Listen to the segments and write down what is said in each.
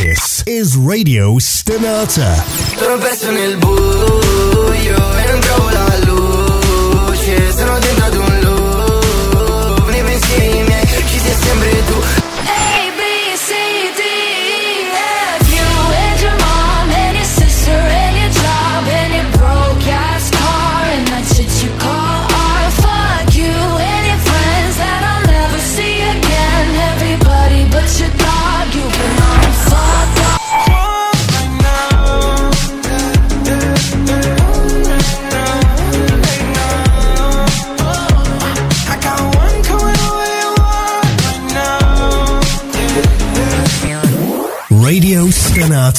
This is Radio Stenata.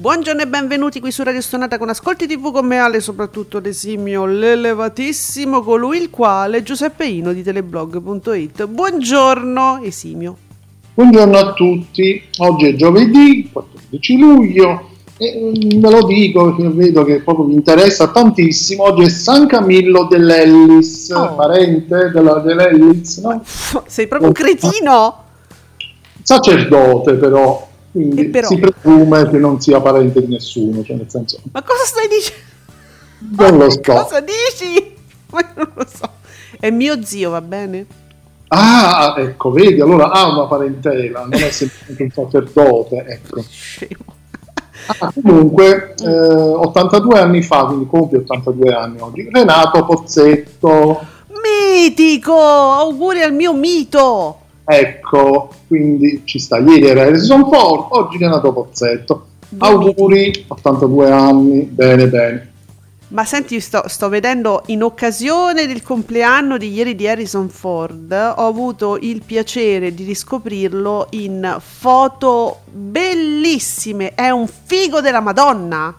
Buongiorno e benvenuti qui su Radio Stonata con Ascolti TV con me Ale, soprattutto l'esimio, l'elevatissimo, colui il quale Giuseppe Ino di teleblog.it. Buongiorno esimio. Buongiorno a tutti, oggi è giovedì 14 luglio e mm, ve lo dico perché vedo che proprio vi interessa tantissimo, oggi è San Camillo dell'Ellis, Oh. parente della, dell'Ellis, no? Sei proprio un cretino! sacerdote però, quindi però? si presume che non sia parente di nessuno, cioè nel senso, Ma cosa stai dicendo? non lo so. Cosa dici? Ma non lo so. È mio zio, va bene? Ah, ecco, vedi, allora ha una parentela, non è semplicemente un sacerdote, ecco. Scemo. Ah, comunque, eh, 82 anni fa, quindi compie 82 anni oggi, Renato Pozzetto, Mitico! Auguri al mio mito! Ecco, quindi ci sta. Ieri era Harrison Ford, oggi Renato Pozzetto. Auguri, 82 anni, bene, bene. Ma senti, sto, sto vedendo in occasione del compleanno di ieri di Harrison Ford, ho avuto il piacere di riscoprirlo in foto bellissime. È un figo della Madonna.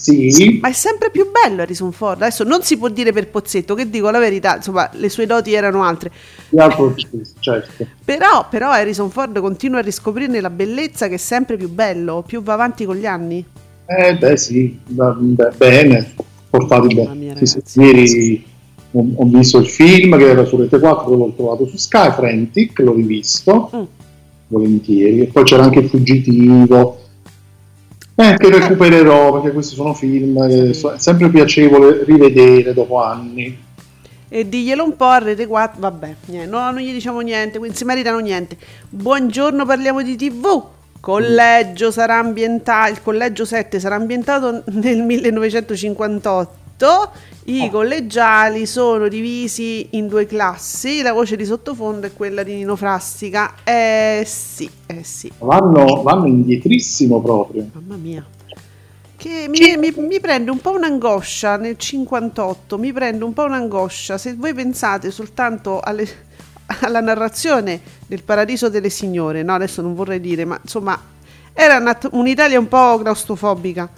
Sì, Ma è sempre più bello Harrison Ford. Adesso non si può dire per Pozzetto, che dico la verità, insomma, le sue doti erano altre. altro certo. Però, però Harrison Ford continua a riscoprirne la bellezza che è sempre più bello, più va avanti con gli anni. Eh, beh, sì, beh, bene, portati bene. mia, Sì. Ieri ho, ho visto il film che era su Rete 4, l'ho trovato su Sky, Frantic, l'ho rivisto, Mm. volentieri. E poi c'era anche il Fuggitivo, eh, che recupererò, perché questi sono film che so- è sempre piacevole rivedere dopo anni. E diglielo un po' a Rete 4, vabbè, niente, no, non gli diciamo niente, quindi si meritano niente. Buongiorno, parliamo di TV. Collegio sarà ambientato, il collegio 7 sarà ambientato nel 1958. I Oh. collegiali sono divisi in due classi, la voce di sottofondo è quella di Nino Frastica. Eh sì, eh sì, Vanno, vanno indietrissimo proprio. mamma mia. Che mi, mi- mi prende un po' un'angoscia nel 58, mi prende un po' un'angoscia. Se voi pensate soltanto alle- alla narrazione del Paradiso delle Signore, no, adesso non vorrei dire, ma insomma, era una- un'Italia un po' claustrofobica.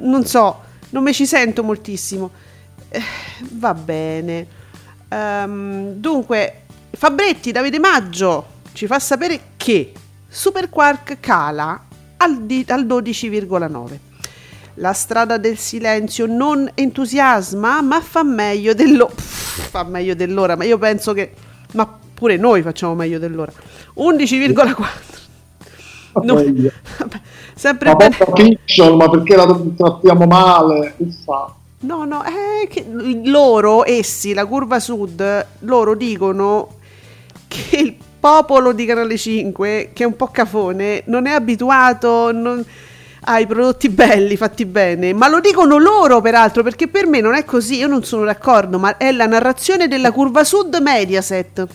Non so, non mi ci sento moltissimo. Eh, va bene. Ehm, dunque, Fabretti, Davide Maggio ci fa sapere che Super Quark cala al, di- al 12,9. La strada del silenzio non entusiasma, ma fa meglio dello- Pff, fa meglio dell'ora, ma io penso che ma pure noi facciamo meglio dell'ora. 11,4. No, vabbè, sempre Ma bene. fiction, ma perché la trattiamo male? Uffa. No, no, è che loro, essi, la curva sud, loro dicono che il popolo di Canale 5, che è un po' cafone, non è abituato non- ai prodotti belli, fatti bene, ma lo dicono loro peraltro, perché per me non è così, io non sono d'accordo, ma è la narrazione della curva sud Mediaset.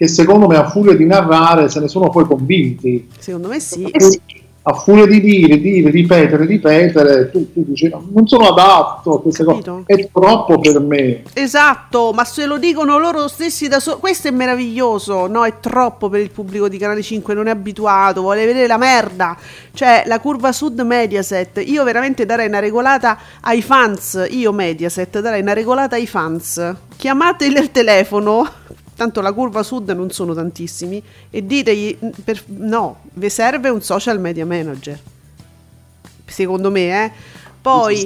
Che secondo me a furia di narrare se ne sono poi convinti. Secondo me sì. Eh sì, a furia di dire, dire, ripetere, ripetere, tu, tu dici "No, non sono adatto a queste cose, Capito? è troppo per me. Esatto, ma se lo dicono loro stessi da soli, questo è meraviglioso, no? È troppo per il pubblico di Canale 5, non è abituato, vuole vedere la merda. Cioè, la curva sud Mediaset, io veramente darei una regolata ai fans, io Mediaset darei una regolata ai fans. Chiamateli al telefono, tanto la curva sud non sono tantissimi, e ditegli, per- no, vi serve un social media manager. Secondo me, eh. Poi...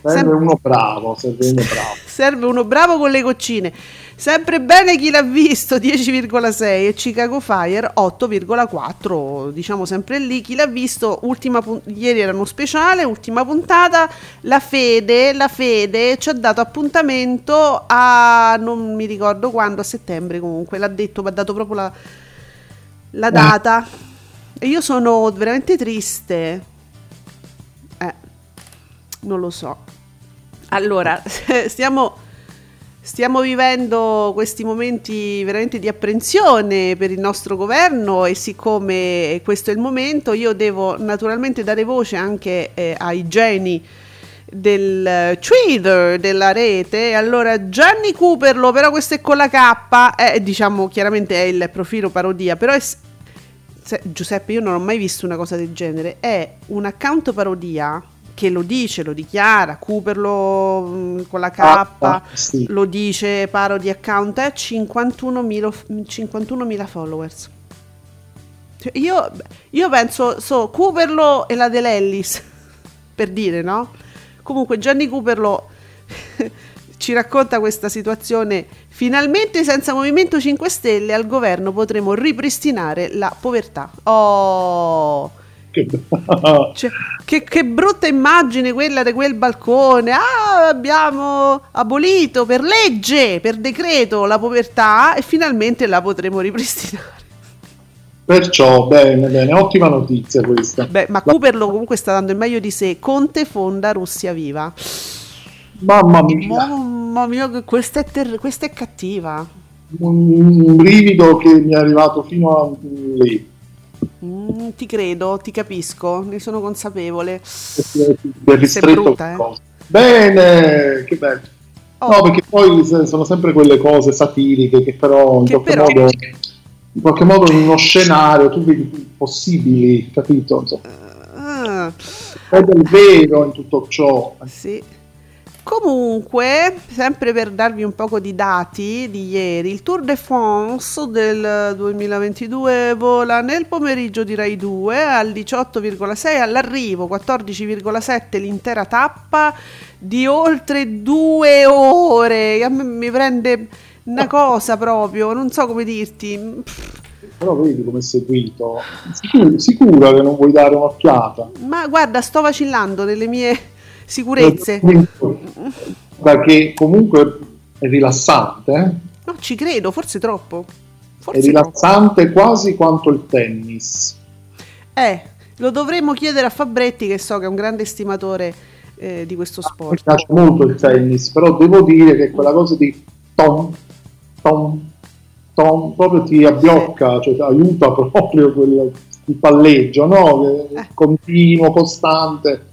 Serve sem- uno bravo, serve uno bravo. Serve uno bravo con le goccine. Sempre bene chi l'ha visto 10,6 e Chicago Fire 8,4, diciamo sempre lì. Chi l'ha visto, ultima pun- ieri era uno speciale, ultima puntata. La Fede, la Fede ci ha dato appuntamento a non mi ricordo quando, a settembre comunque, l'ha detto, mi ha dato proprio la, la data. E io sono veramente triste. Eh, non lo so. Allora, stiamo, stiamo vivendo questi momenti veramente di apprensione per il nostro governo e siccome questo è il momento, io devo naturalmente dare voce anche eh, ai geni del Twitter della rete. Allora, Gianni Cooperlo, però questo è con la K, eh, diciamo chiaramente è il profilo parodia, però è se- Giuseppe, io non ho mai visto una cosa del genere. È un account parodia che lo dice, lo dichiara, Cooperlo mh, con la K, Ah, sì. lo dice, parody account, è 51.000 f- 51.000 followers. Cioè, Io, io penso, so, Cooperlo e la Dell'Ellis, per dire, no? Comunque Gianni Cooperlo ci racconta questa situazione. Finalmente senza Movimento 5 Stelle al governo potremo ripristinare la povertà. Oh! Che- Cioè, che, che brutta immagine quella di quel balcone. Ah, abbiamo abolito per legge, per decreto la povertà e finalmente la potremo ripristinare. Perciò, bene, bene, ottima notizia questa. Beh, ma Cooperlo comunque sta dando il meglio di sé. Conte fonda Russia viva. Mamma mia, Mamma mia, questa è, ter- questa è cattiva. un brivido che mi è arrivato fino a lì. Mm, ti credo, ti capisco, ne sono consapevole. Per ristretto brutta, eh. Bene, che bello. Oh. No, perché poi sono sempre quelle cose satiriche che però in Che qualche però- modo in qualche modo in uno scenario tu vedi possibili, capito? Insomma, Ah, è del vero in tutto ciò. sì. Comunque, sempre per darvi un poco di dati di ieri, il Tour de France del 2022 vola nel pomeriggio di Rai 2 al 18,6 all'arrivo 14,7 l'intera tappa di oltre due ore. A me mi prende una cosa proprio, non so come dirti. Però vedi come è seguito. Sicura, che non vuoi dare un'occhiata. Ma guarda, sto vacillando nelle mie sicurezze. Perché comunque è rilassante, eh? No, ci credo, forse troppo. è Forse troppo. rilassante quasi quanto il tennis. Eh, lo dovremmo chiedere a Fabretti, che so che è un grande estimatore eh, di questo Mi sport. piace molto il tennis, però devo dire che quella cosa di tom, tom, tom, proprio ti abbiocca, cioè ti aiuta proprio quel, il palleggio, no? È Eh. Continuo, costante.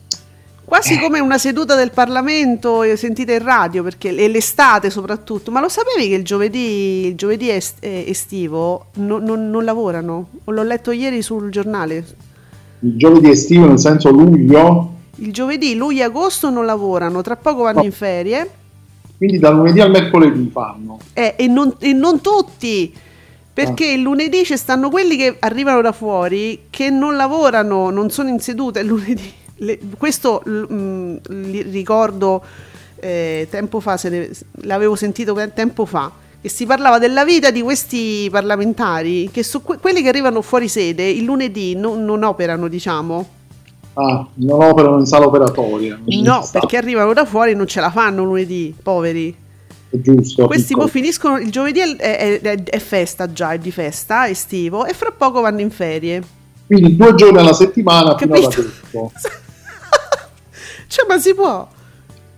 Quasi come una seduta del Parlamento eh, sentita in radio, perché e l'estate soprattutto. Ma lo sapevi che il giovedì, il giovedì est- eh, estivo no- non- non lavorano? L'ho letto ieri sul giornale. Il giovedì estivo, nel senso luglio, Il giovedì, luglio e agosto non lavorano, tra poco vanno No. in ferie. quindi dal lunedì al mercoledì fanno. Eh, e, non, e non tutti, perché Ah. il lunedì ci stanno quelli che arrivano da fuori che non lavorano, non sono in seduta il lunedì. Le- questo l- mm, ricordo eh, tempo fa, se ne- l'avevo sentito tempo fa, che si parlava della vita di questi parlamentari, che su que- quelli che arrivano fuori sede il lunedì non, non operano, diciamo. Ah, non operano in sala operatoria. No, perché arrivano da fuori e non ce la fanno lunedì, poveri. Giusto. Questi piccolo. finiscono il giovedì è, è- è- è festa già, è di festa, estivo e fra poco vanno in ferie. Quindi due giorni alla settimana fino ad Capito? agosto. cioè, ma si può?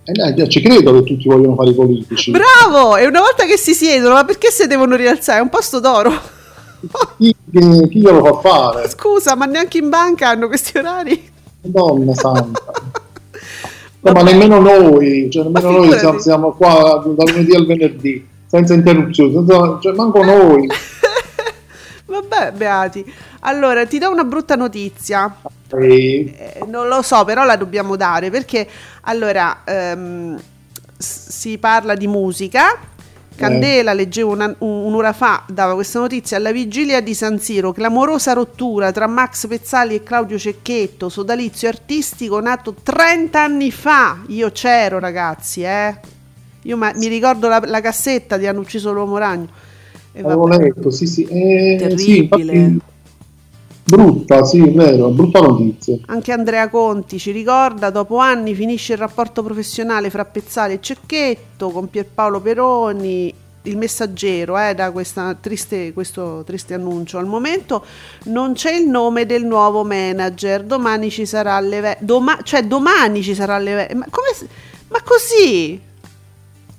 Eh, dai, ci credo che tutti vogliono fare i politici. Bravo! E una volta che si siedono, ma perché si devono rialzare? È un posto d'oro. chi, chi- chi glielo fa fare? Scusa, ma neanche in banca hanno questi orari? Madonna santa. No, ma nemmeno noi, cioè nemmeno noi siamo, siamo qua dal lunedì al venerdì, senza interruzioni, senza- cioè manco noi. Vabbè, beati. Allora, ti do una brutta notizia. Eh, non lo so, però la dobbiamo dare perché allora ehm, si parla di musica. Candela, leggevo una- un- un'ora fa, dava questa notizia alla vigilia di San Siro, clamorosa rottura tra Max Pezzali e Claudio Cecchetto, sodalizio artistico nato 30 anni fa. Io c'ero, ragazzi, eh. Io ma- mi ricordo la, la cassetta di Hanno ucciso l'uomo ragno. E Avevo letto, sì, sì. eh, Terribile. sì, infatti, brutta, sì, è vero, brutta notizia. Anche Andrea Conti ci ricorda, dopo anni finisce il rapporto professionale fra Pezzali e Cecchetto con Pierpaolo Peroni, il messaggero eh, da questa triste, questo triste annuncio. Al momento non c'è il nome del nuovo manager, domani ci sarà l'evento, doma- cioè domani ci sarà l'evento, ma, come ma così?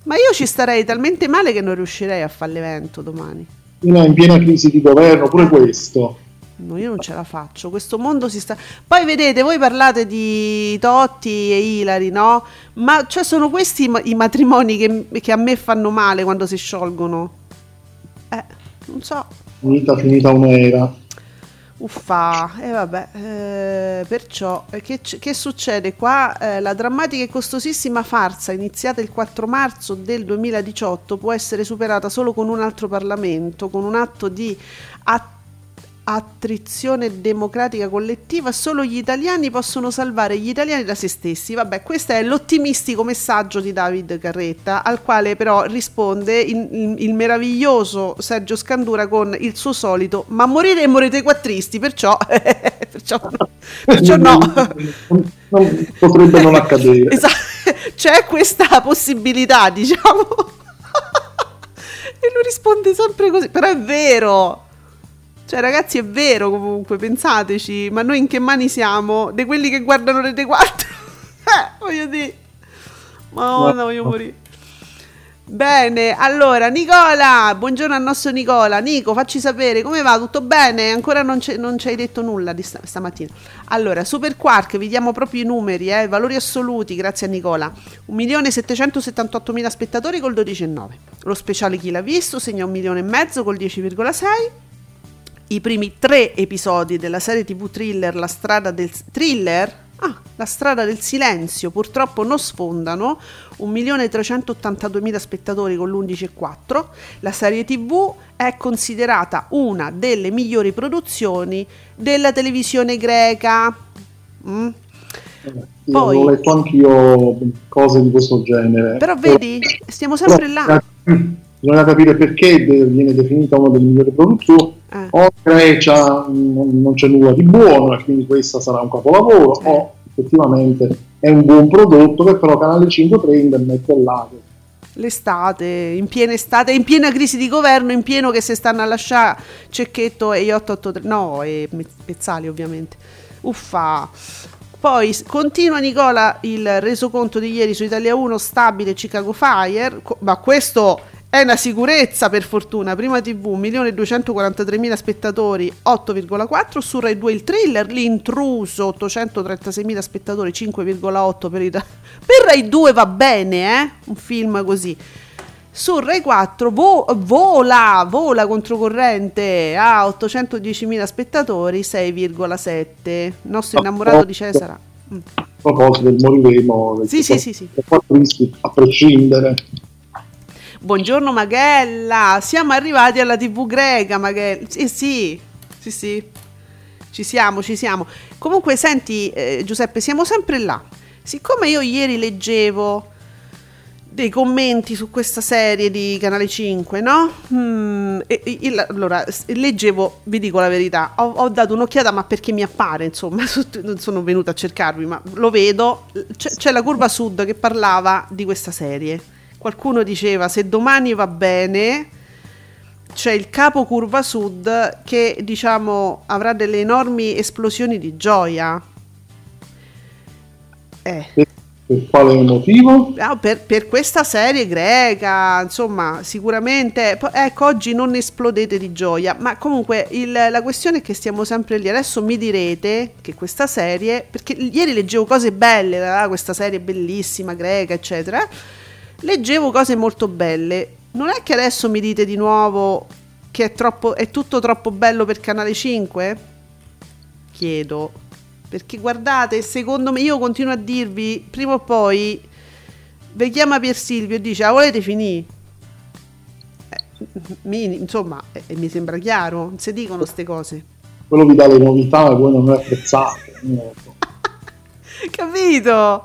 Ma io ci starei talmente male che non riuscirei a fare l'evento domani. Una in piena crisi di governo, pure questo. No, io non ce la faccio. Questo mondo si sta. Poi vedete, voi parlate di Totti e Ilari, no? Ma cioè sono questi i ma- i matrimoni che, che a me fanno male quando si sciolgono. Eh, non so. Finita, finita un'era. Uffa, e vabbè, eh, perciò eh, che, che succede qua? Eh, la drammatica e costosissima farsa iniziata il 4 marzo del 2018 può essere superata solo con un altro Parlamento, con un atto di at- attrizione democratica collettiva. Solo gli italiani possono salvare gli italiani da se stessi. Vabbè, questo è l'ottimistico messaggio di David Carretta, al quale però risponde il, il- il meraviglioso Sergio Scandura con il suo solito ma morire e morite quattristi, perciò, perciò, perciò no. Non- non- potrebbe non accadere. Esatto, c'è questa possibilità, diciamo. e lui risponde sempre così, però è vero. Cioè, ragazzi, è vero comunque, pensateci, ma noi in che mani siamo? Di quelli che guardano Rete 4? eh, voglio dire. Madonna, voglio morire. Bene, allora Nicola, buongiorno al nostro Nicola. Nico, facci sapere come va, tutto bene? Ancora non, non ci hai detto nulla di sta- stamattina. Allora, Super Quark, vi diamo proprio i numeri, eh, valori assoluti, grazie a Nicola. 1.778.000 spettatori col 12,9. Lo speciale Chi l'ha visto segna un milione e mezzo col 10,6. I primi tre episodi della serie TV thriller La strada del thriller Ah, La strada del silenzio purtroppo non sfondano 1.382.000 spettatori con l'11,4. La serie TV è considerata una delle migliori produzioni della televisione greca. Mm? Sì, Poi- Ho letto anch'io cose di questo genere. Però vedi, stiamo sempre là. Bisogna capire perché viene definita una delle migliori produzioni. Eh. O in Grecia non, non c'è nulla di buono e quindi questa sarà un capolavoro, Eh. o effettivamente è un buon prodotto che però Canale 5 prende e mette là. L'estate, in piena estate, in piena crisi di governo, in pieno che si stanno a lasciare Cecchetto e gli 883, no, e Pezzali ovviamente. Uffa. Poi continua Nicola il resoconto di ieri su Italia 1 stabile Chicago Fire, ma questo è una sicurezza per fortuna. Prima TV 1.243.000 spettatori 8,4, su Rai 2 il thriller, l'intruso 836.000 spettatori 5,8 per, Ita- per Rai 2 va bene, eh? Un film così. Su Rai 4 vo- vola, vola controcorrente a 810.000 spettatori 6,7. Il nostro innamorato di Cesara. Mm. A proposito, moriremo Sì, sì, sì, sì. a prescindere. Buongiorno Maghella, siamo arrivati alla TV greca, Maghella. Sì, sì, sì, sì. Ci siamo, ci siamo. Comunque, senti, eh, Giuseppe, siamo sempre là. Siccome io ieri leggevo dei commenti su questa serie di Canale 5, no? Mm, e- e- allora, leggevo, vi dico la verità, ho, ho dato un'occhiata, ma perché mi appare, insomma, non sono venuta a cercarvi, ma lo vedo, c'è, c'è la curva sud che parlava di questa serie. Qualcuno diceva, se domani va bene, c'è il capo curva sud che, diciamo, avrà delle enormi esplosioni di gioia. Eh. Per quale motivo? Ah, per, per questa serie greca, insomma, sicuramente. Ecco, oggi non esplodete di gioia, ma comunque il- la questione è che stiamo sempre lì. Adesso mi direte che questa serie, perché ieri leggevo cose belle, ah, questa serie bellissima, greca, eccetera. Leggevo cose molto belle. Non è che adesso mi dite di nuovo che è, troppo, è tutto troppo bello per Canale 5? Chiedo. Perché guardate, secondo me, io continuo a dirvi, prima o poi vi chiama Pier Silvio e dice, ah, volete finire? Eh, mi- insomma, eh, mi sembra chiaro, non si dicono queste cose. Quello vi dà le novità e voi non le apprezzate. Capito?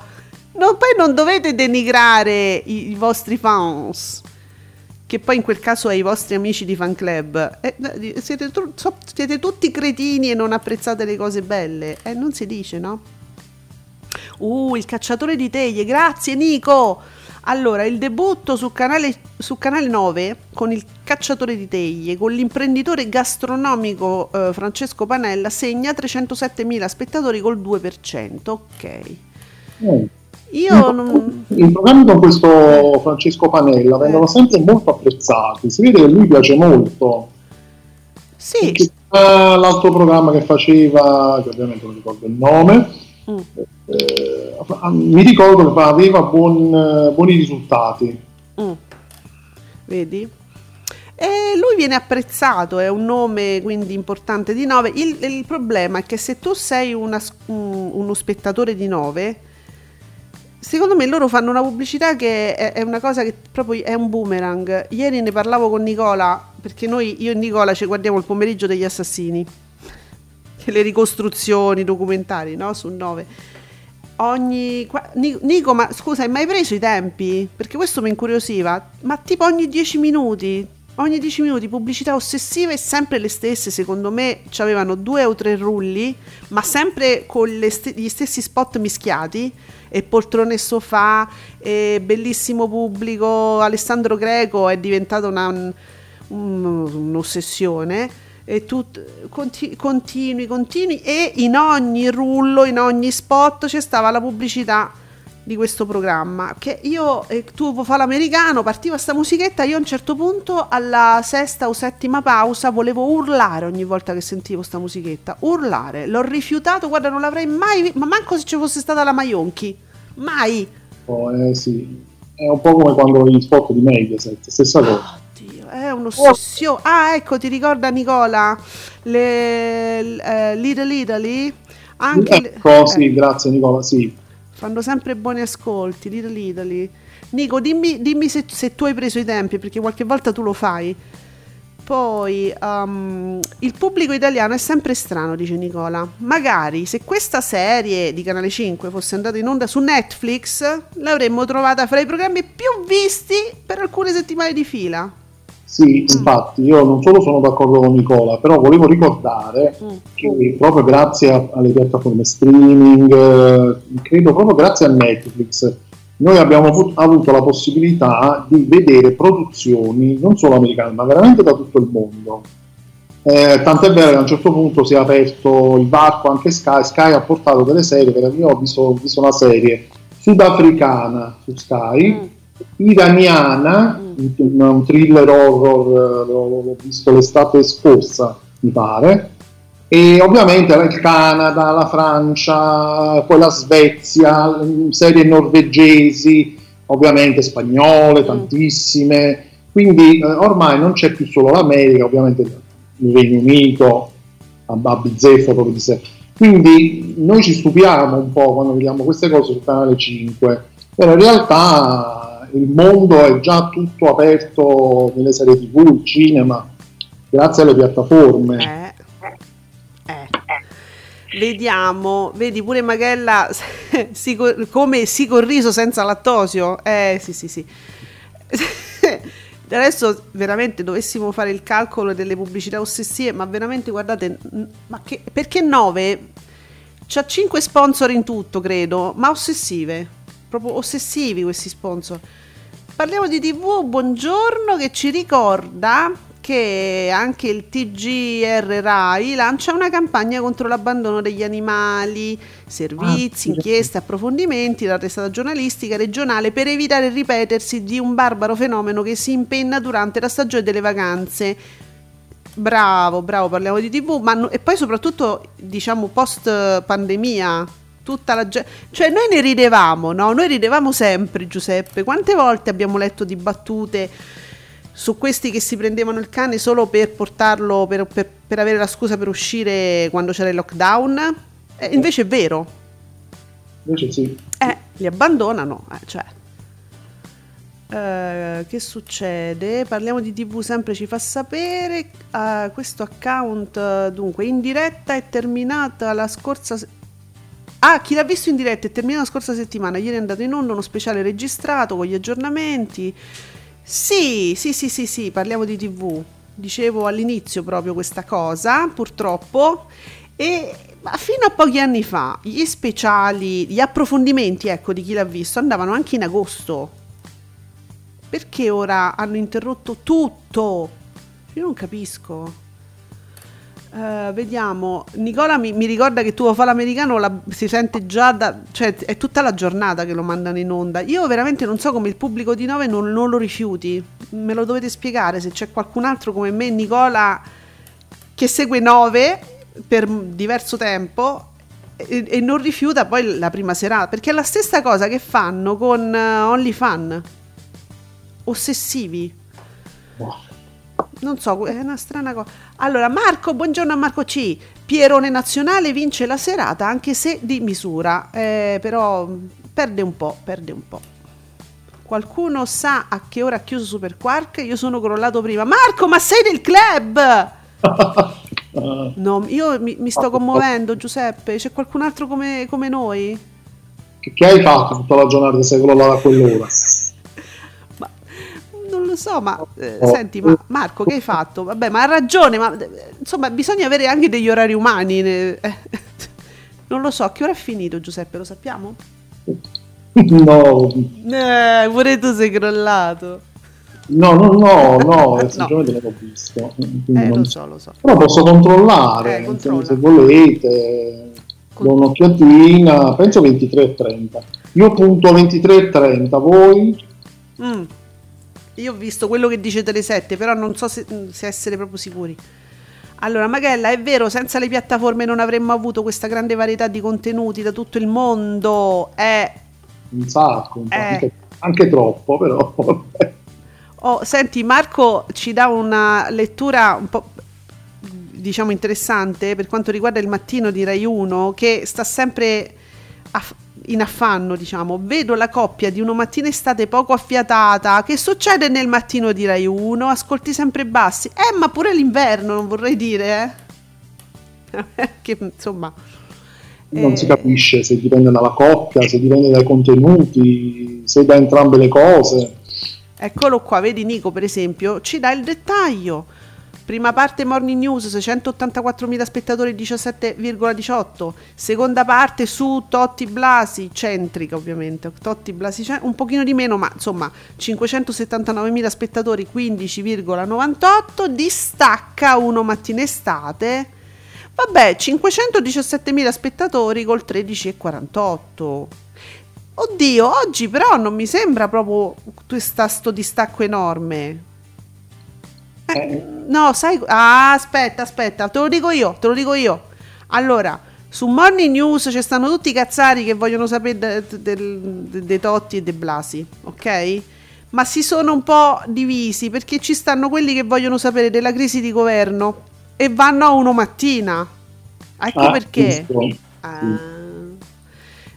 No, poi non dovete denigrare i, i vostri fans, che poi in quel caso è i vostri amici di fan club. Eh, siete, siete tutti cretini e non apprezzate le cose belle. Eh, non si dice, no? Uh, il cacciatore di teglie, grazie Nico! Allora, il debutto su canale, su canale 9 con il cacciatore di teglie, con l'imprenditore gastronomico eh, Francesco Panella, segna 307.000 spettatori col 2%. Ok. Eh. Io non... I programmi con questo Francesco Panella vengono sempre molto apprezzati. Si vede che lui piace molto. Sì, Perché, eh, l'altro programma che faceva, che ovviamente non ricordo il nome, Mm. eh, mi ricordo che aveva buon- eh, buoni risultati. Mm. Vedi? E lui viene apprezzato, è un nome quindi importante di 9. Il, il problema è che se tu sei una uno spettatore di 9, secondo me loro fanno una pubblicità che è, è una cosa che proprio è un boomerang. Ieri ne parlavo con Nicola, perché noi, io e Nicola ci guardiamo il pomeriggio degli assassini, le ricostruzioni, documentari, no? Su 9. Ogni Nico, ma scusa, hai mai preso i tempi? Perché questo mi incuriosiva. Ma tipo ogni 10 minuti, ogni 10 minuti pubblicità ossessive sempre le stesse, secondo me avevano due o tre rulli, ma sempre con st- gli stessi spot mischiati. E poltrone e sofà, e bellissimo pubblico. Alessandro Greco è diventato una, un- un'ossessione e tu conti- continui, continui e in ogni rullo, in ogni spot c'è stava la pubblicità di questo programma che io e tu fa l'americano partiva sta musichetta io a un certo punto alla sesta o settima pausa volevo urlare ogni volta che sentivo sta musichetta urlare l'ho rifiutato guarda non l'avrei mai ma manco se ci fosse stata la Maionchi mai Oh, eh, sì. È un po' come quando gli spot di Mediaset, stessa cosa. Oddio, è un'ossessione. Ah, ecco, ti ricorda Nicola? Le, l- eh, Little Italy? Anche le- Ecco, eh, sì, grazie Nicola, sì. Fanno sempre buoni ascolti. Little Italy. Nico, dimmi, dimmi se, se tu hai preso i tempi, perché qualche volta tu lo fai. Poi um, il pubblico italiano è sempre strano, dice Nicola. Magari se questa serie di Canale 5 fosse andata in onda su Netflix, l'avremmo trovata fra i programmi più visti per alcune settimane di fila. Sì, infatti io non solo sono d'accordo con Nicola, però volevo ricordare Mm. che proprio grazie alle piattaforme streaming, eh, credo proprio grazie a Netflix, noi abbiamo avu- avuto la possibilità di vedere produzioni non solo americane, ma veramente da tutto il mondo. Eh, tant'è vero che a un certo punto si è aperto il varco anche Sky, Sky ha portato delle serie, per io ho visto, ho visto una serie sudafricana su Sky, Mm. iraniana, un, un thriller horror, eh, l'ho, l'ho visto l'estate scorsa, mi pare, e ovviamente il Canada, la Francia, poi la Svezia, mm, serie norvegesi, ovviamente spagnole, tantissime, quindi eh, ormai non c'è più solo l'America, ovviamente il Regno Unito, a, a bizzeffa proprio di sé. Quindi noi ci stupiamo un po' quando vediamo queste cose sul canale 5, però in realtà il mondo è già tutto aperto nelle serie tv, il cinema, grazie alle piattaforme. Eh. Eh. Vediamo, vedi pure Magella si co- come si col riso senza lattosio. Eh sì sì sì. Adesso veramente dovessimo fare il calcolo delle pubblicità ossessive, ma veramente guardate, ma che, perché 9? C'ha 5 sponsor in tutto, credo, ma ossessive, proprio ossessivi questi sponsor. Parliamo di TV, buongiorno, che ci ricorda perché anche il TGR Rai lancia una campagna contro l'abbandono degli animali, servizi, Ah, inchieste, approfondimenti, la testata giornalistica regionale per evitare il ripetersi di un barbaro fenomeno che si impenna durante la stagione delle vacanze. Bravo, bravo, parliamo di TV, ma no- e poi soprattutto diciamo post pandemia, tutta la gente, cioè noi ne ridevamo, no? Noi ridevamo sempre, Giuseppe. Quante volte abbiamo letto di battute su questi che si prendevano il cane solo per portarlo per, per- per avere la scusa per uscire quando c'era il lockdown? Eh, invece è vero. Invece sì. Eh, li abbandonano, eh, cioè. Eh, che succede? Parliamo di TV sempre ci fa sapere. Eh, questo account dunque in diretta è terminata la scorsa Ah, chi l'ha visto in diretta è terminata la scorsa settimana. Ieri è andato in onda uno speciale registrato con gli aggiornamenti. Sì, sì, sì, sì, sì, parliamo di TV. Dicevo all'inizio proprio questa cosa, purtroppo. E fino a pochi anni fa gli speciali, gli approfondimenti, ecco, di chi l'ha visto andavano anche in agosto. Perché ora hanno interrotto tutto? Io non capisco. Eh, vediamo, Nicola mi, mi ricorda che tu fa l'americano, la- si sente già da, cioè è tutta la giornata che lo mandano in onda. Io veramente non so come il pubblico di 9 non, non lo rifiuti. Me lo dovete spiegare se c'è qualcun altro come me, Nicola, che segue 9 per diverso tempo e, e non rifiuta poi la prima serata. Perché è la stessa cosa che fanno con eh, OnlyFan. Ossessivi. Boh. Non so, è una strana cosa. Allora, Marco, buongiorno a Marco C. Pierone Nazionale vince la serata anche se di misura, eh, però mh, perde un po', perde un po'. Qualcuno sa a che ora ha chiuso Super Quark? Io sono crollato prima. Marco, ma sei del club? No, io mi, mi sto commuovendo, Giuseppe. C'è qualcun altro come, come noi? che, che hai fatto tutta la giornata se sei crollato a quell'ora? So, ma eh, senti, ma Marco, che hai fatto? Vabbè, ma ha ragione, ma insomma, bisogna avere anche degli orari umani. ne- eh. Non lo so, a che ora è finito, Giuseppe? Lo sappiamo? No, Eh, pure tu sei crollato. no, no, no, no, No. sinceramente non l'ho visto. Eh, non lo so. lo so. Però posso controllare, Eh, controlla. se volete, Con- do un'occhiatina, penso 23.30. Io punto 23.30, voi? Mm. Io ho visto quello che dice Tele 7, però non so se, se essere proprio sicuri. Allora, Magella, è vero, senza le piattaforme non avremmo avuto questa grande varietà di contenuti da tutto il mondo. Eh, Un sacco, un po', Eh. anche, anche troppo, però. Oh, senti, Marco ci dà una lettura un po' diciamo interessante per quanto riguarda il mattino di Rai 1 che sta sempre aff- in affanno, diciamo. Vedo la coppia di uno mattina estate poco affiatata. Che succede nel mattino di Rai 1? Ascolti sempre bassi. Eh, ma pure l'inverno, non vorrei dire, eh. che insomma Non eh, si capisce se dipende dalla coppia, se dipende dai contenuti, se da entrambe le cose. Eccolo qua, vedi Nico per esempio, ci dà il dettaglio. Prima parte Morning News 684.000 spettatori 17,18. Seconda parte su Totti Blasi, centrica ovviamente. Totti Blasi un pochino di meno, ma insomma 579.000 spettatori 15,98. Distacca uno mattina estate. Vabbè, 517.000 spettatori col 13,48. Oddio, oggi però non mi sembra proprio questa, sto distacco enorme. Eh, Eh. no, sai... Ah, aspetta, aspetta, te lo dico io, te lo dico io. Allora, su Morning News ci stanno tutti i cazzari che vogliono sapere de- del- de- dei Totti e dei Blasi, ok? Ma si sono un po' divisi perché ci stanno quelli che vogliono sapere della crisi di governo e vanno a uno mattina. Ecco Ah, perché. Ah,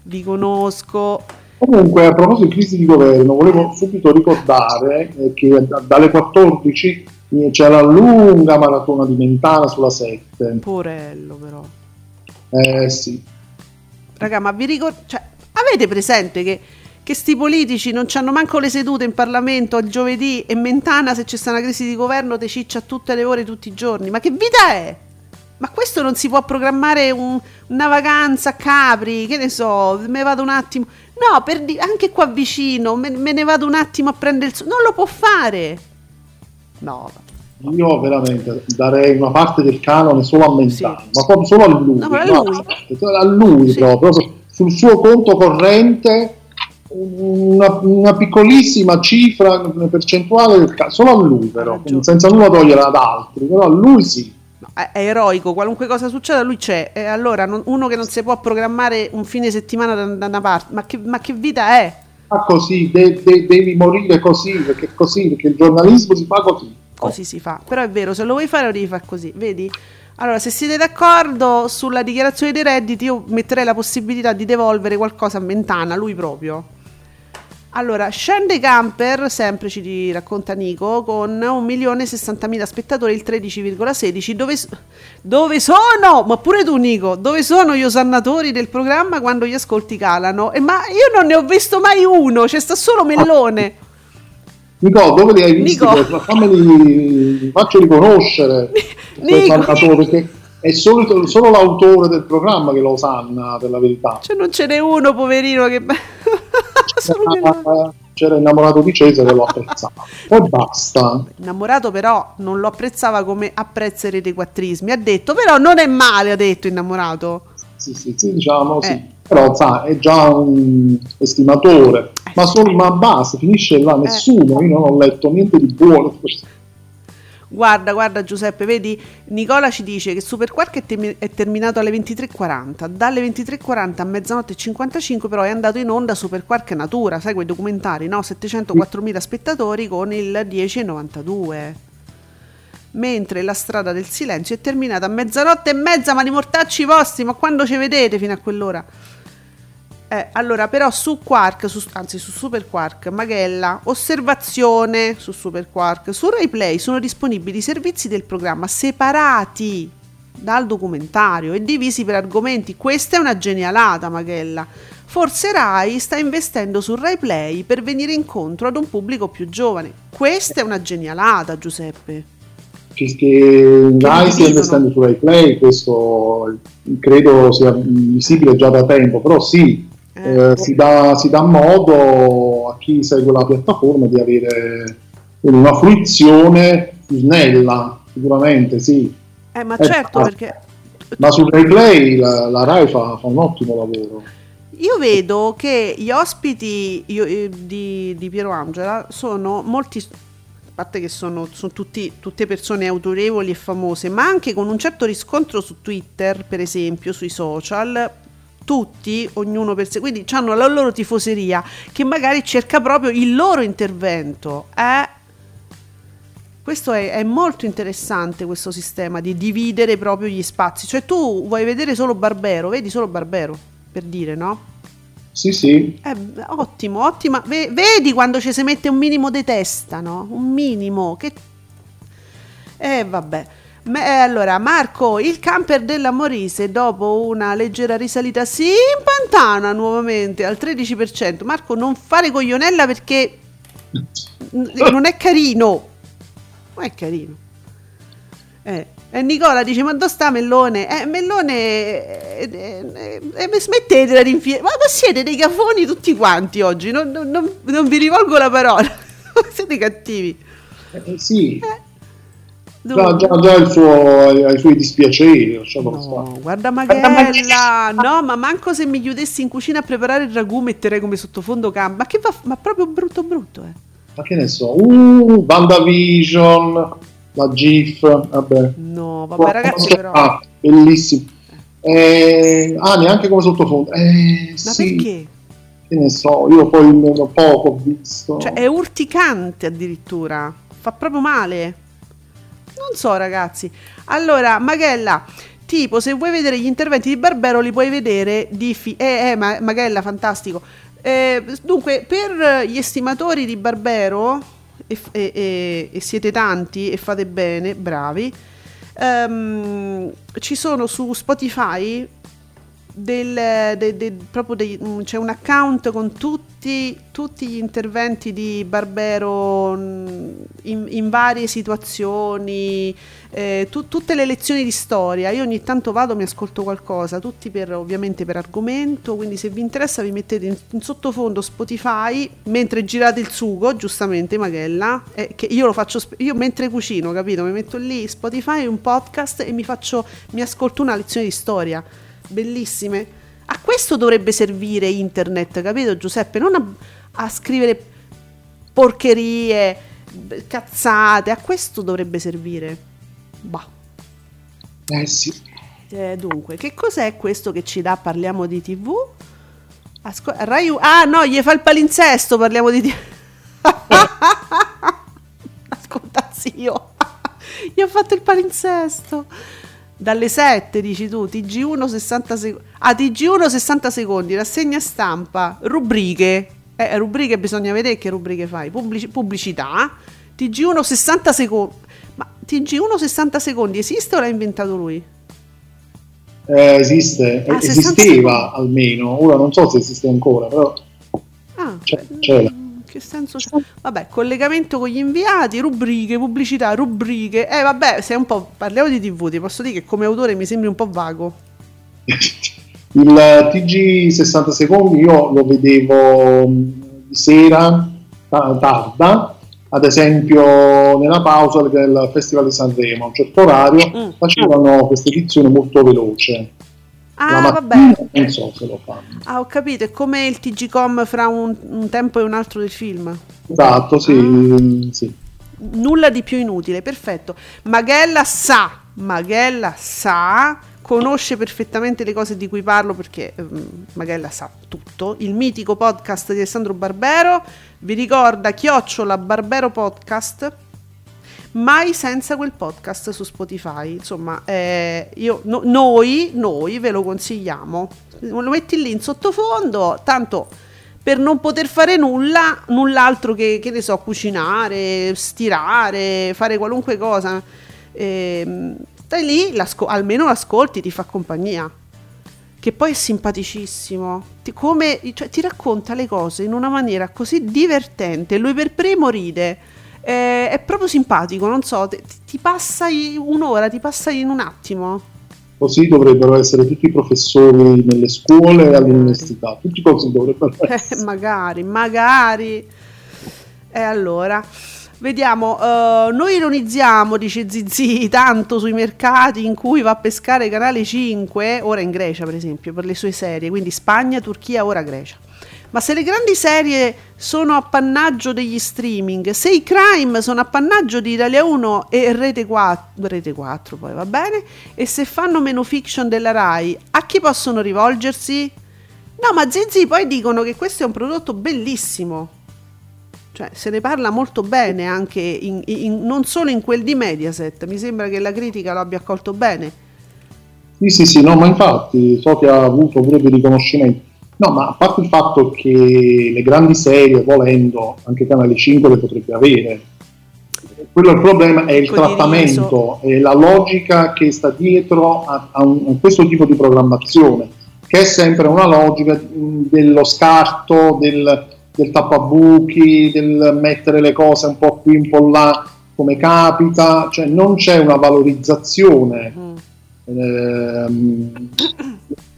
vi conosco. Comunque, a proposito di crisi di governo, volevo subito ricordare eh, che da- dalle 14 eh, c'è la lunga maratona di Mentana sulla 7. Porello però. Eh sì, Raga, ma vi ricordo... Cioè, avete presente che, che sti politici non hanno manco le sedute in Parlamento il giovedì e Mentana se c'è sta una crisi di governo te ciccia tutte le ore tutti i giorni? Ma che vita è? Ma questo non si può programmare un- una vacanza a Capri, che ne so, me vado un attimo... No, di- anche qua vicino, me, me ne vado un attimo a prendere il... so- Non lo può fare! No, Io veramente darei una parte del canone solo a Mentana, Sì. ma proprio solo a lui. No, ma a lui. a lui Sì. proprio, sul suo conto corrente una, una piccolissima cifra una percentuale del ca- solo a lui però, quindi senza nulla togliere ad altri, però a lui sì. No, è eroico, qualunque cosa succeda lui c'è. E allora non- uno che non si può programmare un fine settimana da, da una parte, ma che, ma che vita è? Fa così, de- de- devi morire così, perché così, perché il giornalismo si fa così. Così si fa. Però è vero, se lo vuoi fare lo devi fare così, vedi? Allora, se siete d'accordo sulla dichiarazione dei redditi, io metterei la possibilità di devolvere qualcosa a Mentana, lui proprio. Allora, scende Camper, sempre ci racconta Nico, con 1.060.000 spettatori, il 13,16. Dove, dove sono? Ma pure tu, Nico, dove sono gli osannatori del programma quando gli ascolti calano? E ma io non ne ho visto mai uno, c'è sta solo Mellone. Nico, dove li hai visti? Nico. Fammeli, faccio riconoscere Nico. perché è solo, solo l'autore del programma che lo sanna, per la verità. Cioè, non ce n'è uno, poverino, che... Ah, C'era innamorato di Cesare e lo apprezzava. Poi basta. Innamorato però non lo apprezzava come apprezza i retequattrismi. Ha detto, però non è male, ha detto innamorato. Sì, sì, sì, diciamo sì. Eh. Però sa, è già un estimatore. Ma, solo, ma basta, finisce là, nessuno. Io non ho letto niente di buono. Guarda, guarda Giuseppe, vedi, Nicola ci dice che Super Quark è, termi- è terminato alle 23.40. Dalle 23.40 a mezzanotte e 55 però è andato in onda Super Quark Natura, sai quei documentari, no? 704.000 spettatori con il 10,92. Mentre la strada del silenzio è terminata a mezzanotte e mezza, ma di mortacci vostri, ma quando ci vedete fino a quell'ora? Eh, allora, però su Quark, su- anzi su Super Quark, Maghella, osservazione su Super Quark, su RaiPlay sono disponibili i servizi del programma separati dal documentario e divisi per argomenti. Questa è una genialata, Maghella. Forse Rai sta investendo su RaiPlay per venire incontro ad un pubblico più giovane. Questa è una genialata, Giuseppe. Che, che Rai dividono. investendo su RaiPlay, questo credo sia visibile già da tempo, però sì, Eh. eh, si, dà, si dà modo a chi segue la piattaforma di avere una fruizione snella, sicuramente sì. Eh, ma Eh, certo, ah. perché Ma su RaiPlay la, la Rai fa, fa un ottimo lavoro. Io vedo che gli ospiti io- eh, di, di Piero Angela sono molti, a parte che sono, sono tutti, tutte persone autorevoli e famose, ma anche con un certo riscontro su Twitter, per esempio, sui social, tutti, ognuno per sé, quindi hanno la loro tifoseria che magari cerca proprio il loro intervento. Eh? Questo è, è molto interessante questo sistema di dividere proprio gli spazi. Cioè tu vuoi vedere solo Barbero, vedi solo Barbero, per dire, no? Sì, sì, Eh, ottimo, ottima. Ve- vedi quando ci si mette un minimo di testa, no? Un minimo. Che... Eh, vabbè. Ma- eh, allora, Marco, il camper della Morise, dopo una leggera risalita, si impantana nuovamente al 13%. Marco, non fare coglionella perché non è carino. Non è carino. Eh. E Nicola dice: Ma dove sta Mellone? Eh, Mellone. eh, eh, eh, eh, smettetela di infilare. Ma, ma siete dei cafoni tutti quanti oggi. Non, non- non- non vi rivolgo la parola. siete cattivi. Eh, No, Già, già, il suo, ha i suoi dispiaceri, lasciamolo stare. no, guarda Maghella. No, ma manco se mi chiudessi in cucina a preparare il ragù metterei come sottofondo cam. Ma che va? Ma proprio brutto brutto, eh. Ma che ne so, uh, WandaVision, la GIF, vabbè. No, vabbè, Come ragazzi, però. chiama? bellissimo. Eh, ah, neanche come sottofondo. Eh, Ma sì, perché? che ne so, io poi meno poco ho visto. Cioè, è urticante addirittura. Fa proprio male. Non so, ragazzi. Allora, Maghella, tipo, se vuoi vedere gli interventi di Barbero, li puoi vedere di... Fi- eh, eh, ma- Maghella, fantastico. Eh, dunque, per gli estimatori di Barbero, e- e- e siete tanti e fate bene, bravi, ehm, ci sono su Spotify del, de- de- proprio dei- mm, c'è un account con tutti, tutti gli interventi di Barbero mm, in, in varie situazioni, eh, tu- tutte le lezioni di storia. Io ogni tanto vado, mi ascolto qualcosa, tutti per, ovviamente per argomento, quindi se vi interessa vi mettete in, in sottofondo Spotify mentre girate il sugo, giustamente Magella, eh, che io lo faccio, io mentre cucino, capito? Mi metto lì Spotify, un podcast e mi faccio, mi ascolto una lezione di storia bellissime. A questo dovrebbe servire internet, capito Giuseppe? Non a, a scrivere porcherie, cazzate, a questo dovrebbe servire. Bah. Eh sì. Eh, dunque, che cos'è questo che ci dà Parliamo di TV? Asco- Rai U- ah no, gli fa il palinsesto, parliamo di TV. Ascolta zio, gli ho fatto il palinsesto. Dalle 7 dici tu, TG1 60 secondi. Ah, TG1 60 secondi, rassegna stampa, rubriche. Eh, rubriche bisogna vedere che rubriche fai. Pubblici- pubblicità. TG1 60 secondi. Ma TG1 60 secondi esiste o l'ha inventato lui? Eh, esiste, Ah, eh, 60 esisteva almeno, ora non so se esiste ancora, però Ah, mm, che senso c'è? Vabbè, collegamento con gli inviati, rubriche, pubblicità, rubriche. Eh, vabbè, sei un po'. Parliamo di TV, ti posso dire che come autore mi sembri un po' vago. Il TG 60 secondi io lo vedevo mh, di sera, ta- tarda, ad esempio nella pausa del Festival di Sanremo, a un certo orario Mm. facevano questa edizione molto veloce. Ah, vabbè. Non so se lo fanno. Ah, ho capito, è come il TG.com fra un, un tempo e un altro del film. Esatto, sì, Ah. sì. Nulla di più inutile, perfetto. Maghella sa, Maghella sa, conosce perfettamente le cose di cui parlo perché ehm, Maghella sa tutto. Il mitico podcast di Alessandro Barbero, vi ricorda chiocciola Barbero Podcast, mai senza quel podcast su Spotify. Insomma, eh, io, no- noi, noi ve lo consigliamo. Lo metti lì in sottofondo, tanto per non poter fare nulla, null'altro che, che ne so, cucinare, stirare, fare qualunque cosa. Ehm, stai lì, almeno l'ascolti, ti fa compagnia. Che poi è simpaticissimo, ti, come, cioè, ti racconta le cose in una maniera così divertente. Lui per primo ride, eh, è proprio simpatico. Non so, ti, ti passa un'ora, ti passa in un attimo. Così dovrebbero essere tutti i professori nelle scuole e all'università, tutti così dovrebbero Eh, essere. magari, magari. E allora, vediamo, eh, noi ironizziamo, dice Zizi, tanto sui mercati in cui va a pescare Canale 5, ora in Grecia per esempio, per le sue serie, quindi Spagna, Turchia, ora Grecia. Ma se le grandi serie sono appannaggio degli streaming, se i crime sono appannaggio di Italia 1 e Rete 4, Rete 4 poi va bene, e se fanno meno fiction della RAI, a chi possono rivolgersi? No, ma Zizi poi dicono che questo è un prodotto bellissimo. Cioè, se ne parla molto bene anche in- in- non solo in quel di Mediaset. Mi sembra che la critica lo abbia accolto bene. Sì, sì, sì, no, ma infatti so che ha avuto pure dei riconoscimenti. No, ma a parte il fatto che le grandi serie, volendo, anche Canale 5 le potrebbe avere. Quello è il problema, è il Con di trattamento, è la logica che sta dietro a, a un- a questo tipo di programmazione, che è sempre una logica mh, dello scarto, del, del tappabuchi, del mettere le cose un po' qui, un po' là, come capita, cioè non c'è una valorizzazione. Ehm,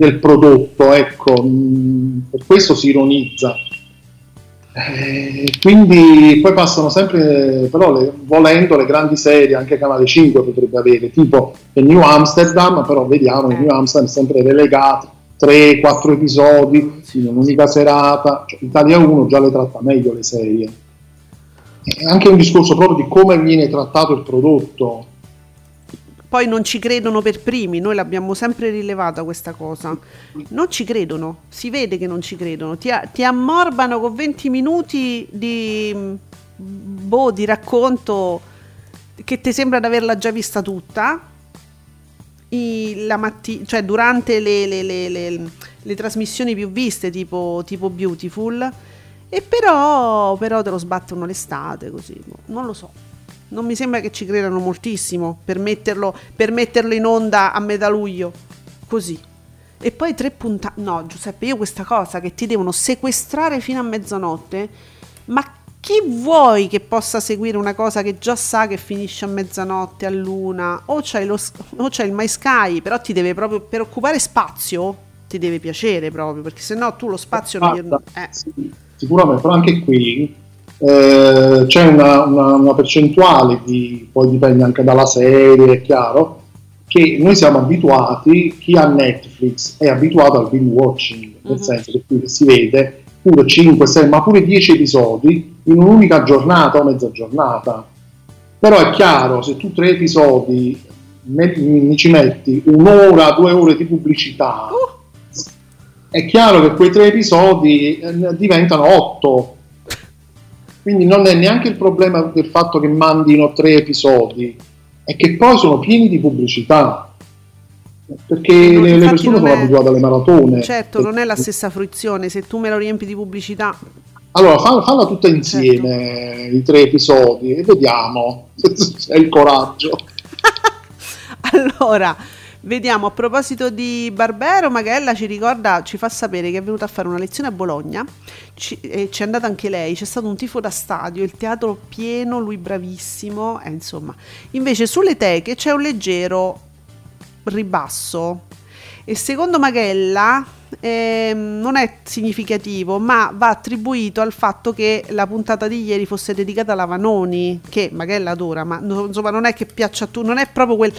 del prodotto, ecco, mh, per questo si ironizza. Eh, quindi poi passano sempre, però le- volendo le grandi serie, anche Canale 5 potrebbe avere, tipo il New Amsterdam, però vediamo, il Eh. New Amsterdam è sempre relegato, 3-4 episodi in un'unica serata, cioè, Italia 1 già le tratta meglio le serie. È anche un discorso proprio di come viene trattato il prodotto. Poi non ci credono per primi, noi l'abbiamo sempre rilevata questa cosa. Non ci credono, si vede che non ci credono. Ti, ti ammorbano con 20 minuti di, boh, di racconto che ti sembra di averla già vista tutta. I- la matti- cioè durante le, le- le- le- le trasmissioni più viste, tipo, tipo Beautiful, e però, però te lo sbattono l'estate così. boh, Non lo so. Non mi sembra che ci credano moltissimo per metterlo, per metterlo in onda a metà luglio. Così. E poi tre puntate. No, Giuseppe, io questa cosa che ti devono sequestrare fino a mezzanotte, ma chi vuoi che possa seguire una cosa che già sa che finisce a mezzanotte, a luna? O c'hai, lo, o c'hai il My Sky, però ti deve proprio per occupare spazio, ti deve piacere proprio, perché sennò tu lo spazio non eh. sì, sicuramente, però anche qui eh, c'è una, una- una percentuale di, poi dipende anche dalla serie, è chiaro, che noi siamo abituati, chi ha Netflix è abituato al binge watching, nel Mhm. senso che qui si vede pure 5, 6, ma pure 10 episodi in un'unica giornata o mezza giornata. Però è chiaro, se tu tre episodi me- mi ci metti un'ora, due ore di pubblicità, è chiaro che quei tre episodi eh, diventano otto. Quindi non è neanche il problema del fatto che mandino tre episodi, è che poi sono pieni di pubblicità. Perché No, le, le persone non sono è- abituate alle maratone. Certo, non è la stessa fruizione, se tu me lo riempi di pubblicità. Allora, falla, tutta insieme, i tre episodi, e vediamo se c'è il coraggio. Allora, vediamo, a proposito di Barbero, Magella ci ricorda, ci fa sapere che è venuta a fare una lezione a Bologna ci- e c'è andata anche lei, c'è stato un tifo da stadio, il teatro pieno, lui bravissimo, eh, insomma. Invece sulle teche c'è un leggero ribasso e secondo Magella ehm, non è significativo, ma va attribuito al fatto che la puntata di ieri fosse dedicata alla Vanoni, che Magella adora, ma no- insomma non è che piaccia a tu, non è proprio quel,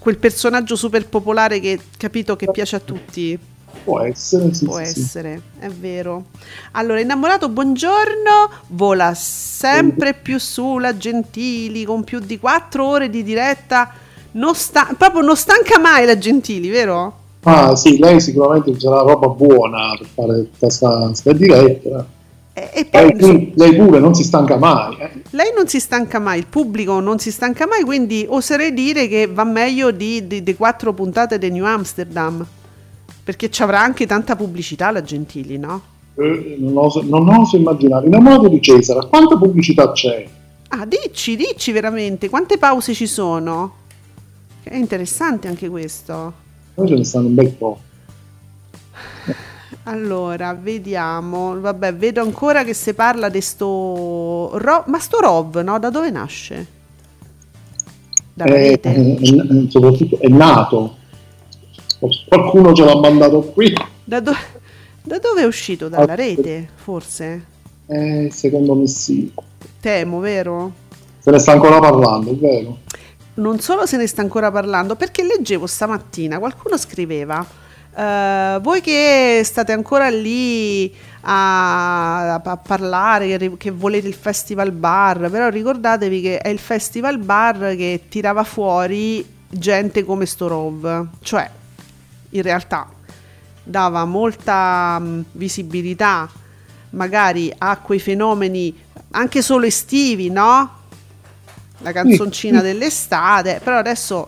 quel personaggio super popolare che capito che piace a tutti. Può essere, sì, Può sì, sì. essere, è vero. Allora, innamorato, buongiorno, vola sempre più su la Gentili con più di 4 ore di diretta. Non sta- proprio non stanca mai la Gentili, vero? Ah sì, lei sicuramente userà roba buona per fare questa diretta. E, e poi, Lei, insomma, pu- lei pure non si stanca mai. eh. lei non si stanca mai, il pubblico non si stanca mai, quindi oserei dire che va meglio di, di, di quattro puntate di New Amsterdam. Perché ci avrà anche tanta pubblicità la Gentili, no? Eh, non, oso, non oso immaginare. Innamorato di Cesare, quanta pubblicità c'è? Ah, dici, dici veramente, quante pause ci sono? È interessante anche questo. Poi ce ne stanno un bel po'. Allora, vediamo. Vabbè, vedo ancora che si parla di sto... Ro- Ma sto Rov, no? Da dove nasce? Dalla Eh, rete? eh, eh, soprattutto è nato. Qualcuno ce l'ha mandato qui. Da, do- da dove è uscito? Dalla rete, forse? Eh, secondo me sì. Temo, vero? Se ne sta ancora parlando, è vero? non solo se ne sta ancora parlando, perché leggevo stamattina, qualcuno scriveva, eh, voi che state ancora lì a, a parlare, che, che volete il festival bar, però ricordatevi che è il festival bar che tirava fuori gente come Storov, cioè in realtà dava molta mh, visibilità magari a quei fenomeni anche solo estivi, no? La canzoncina dell'estate, però adesso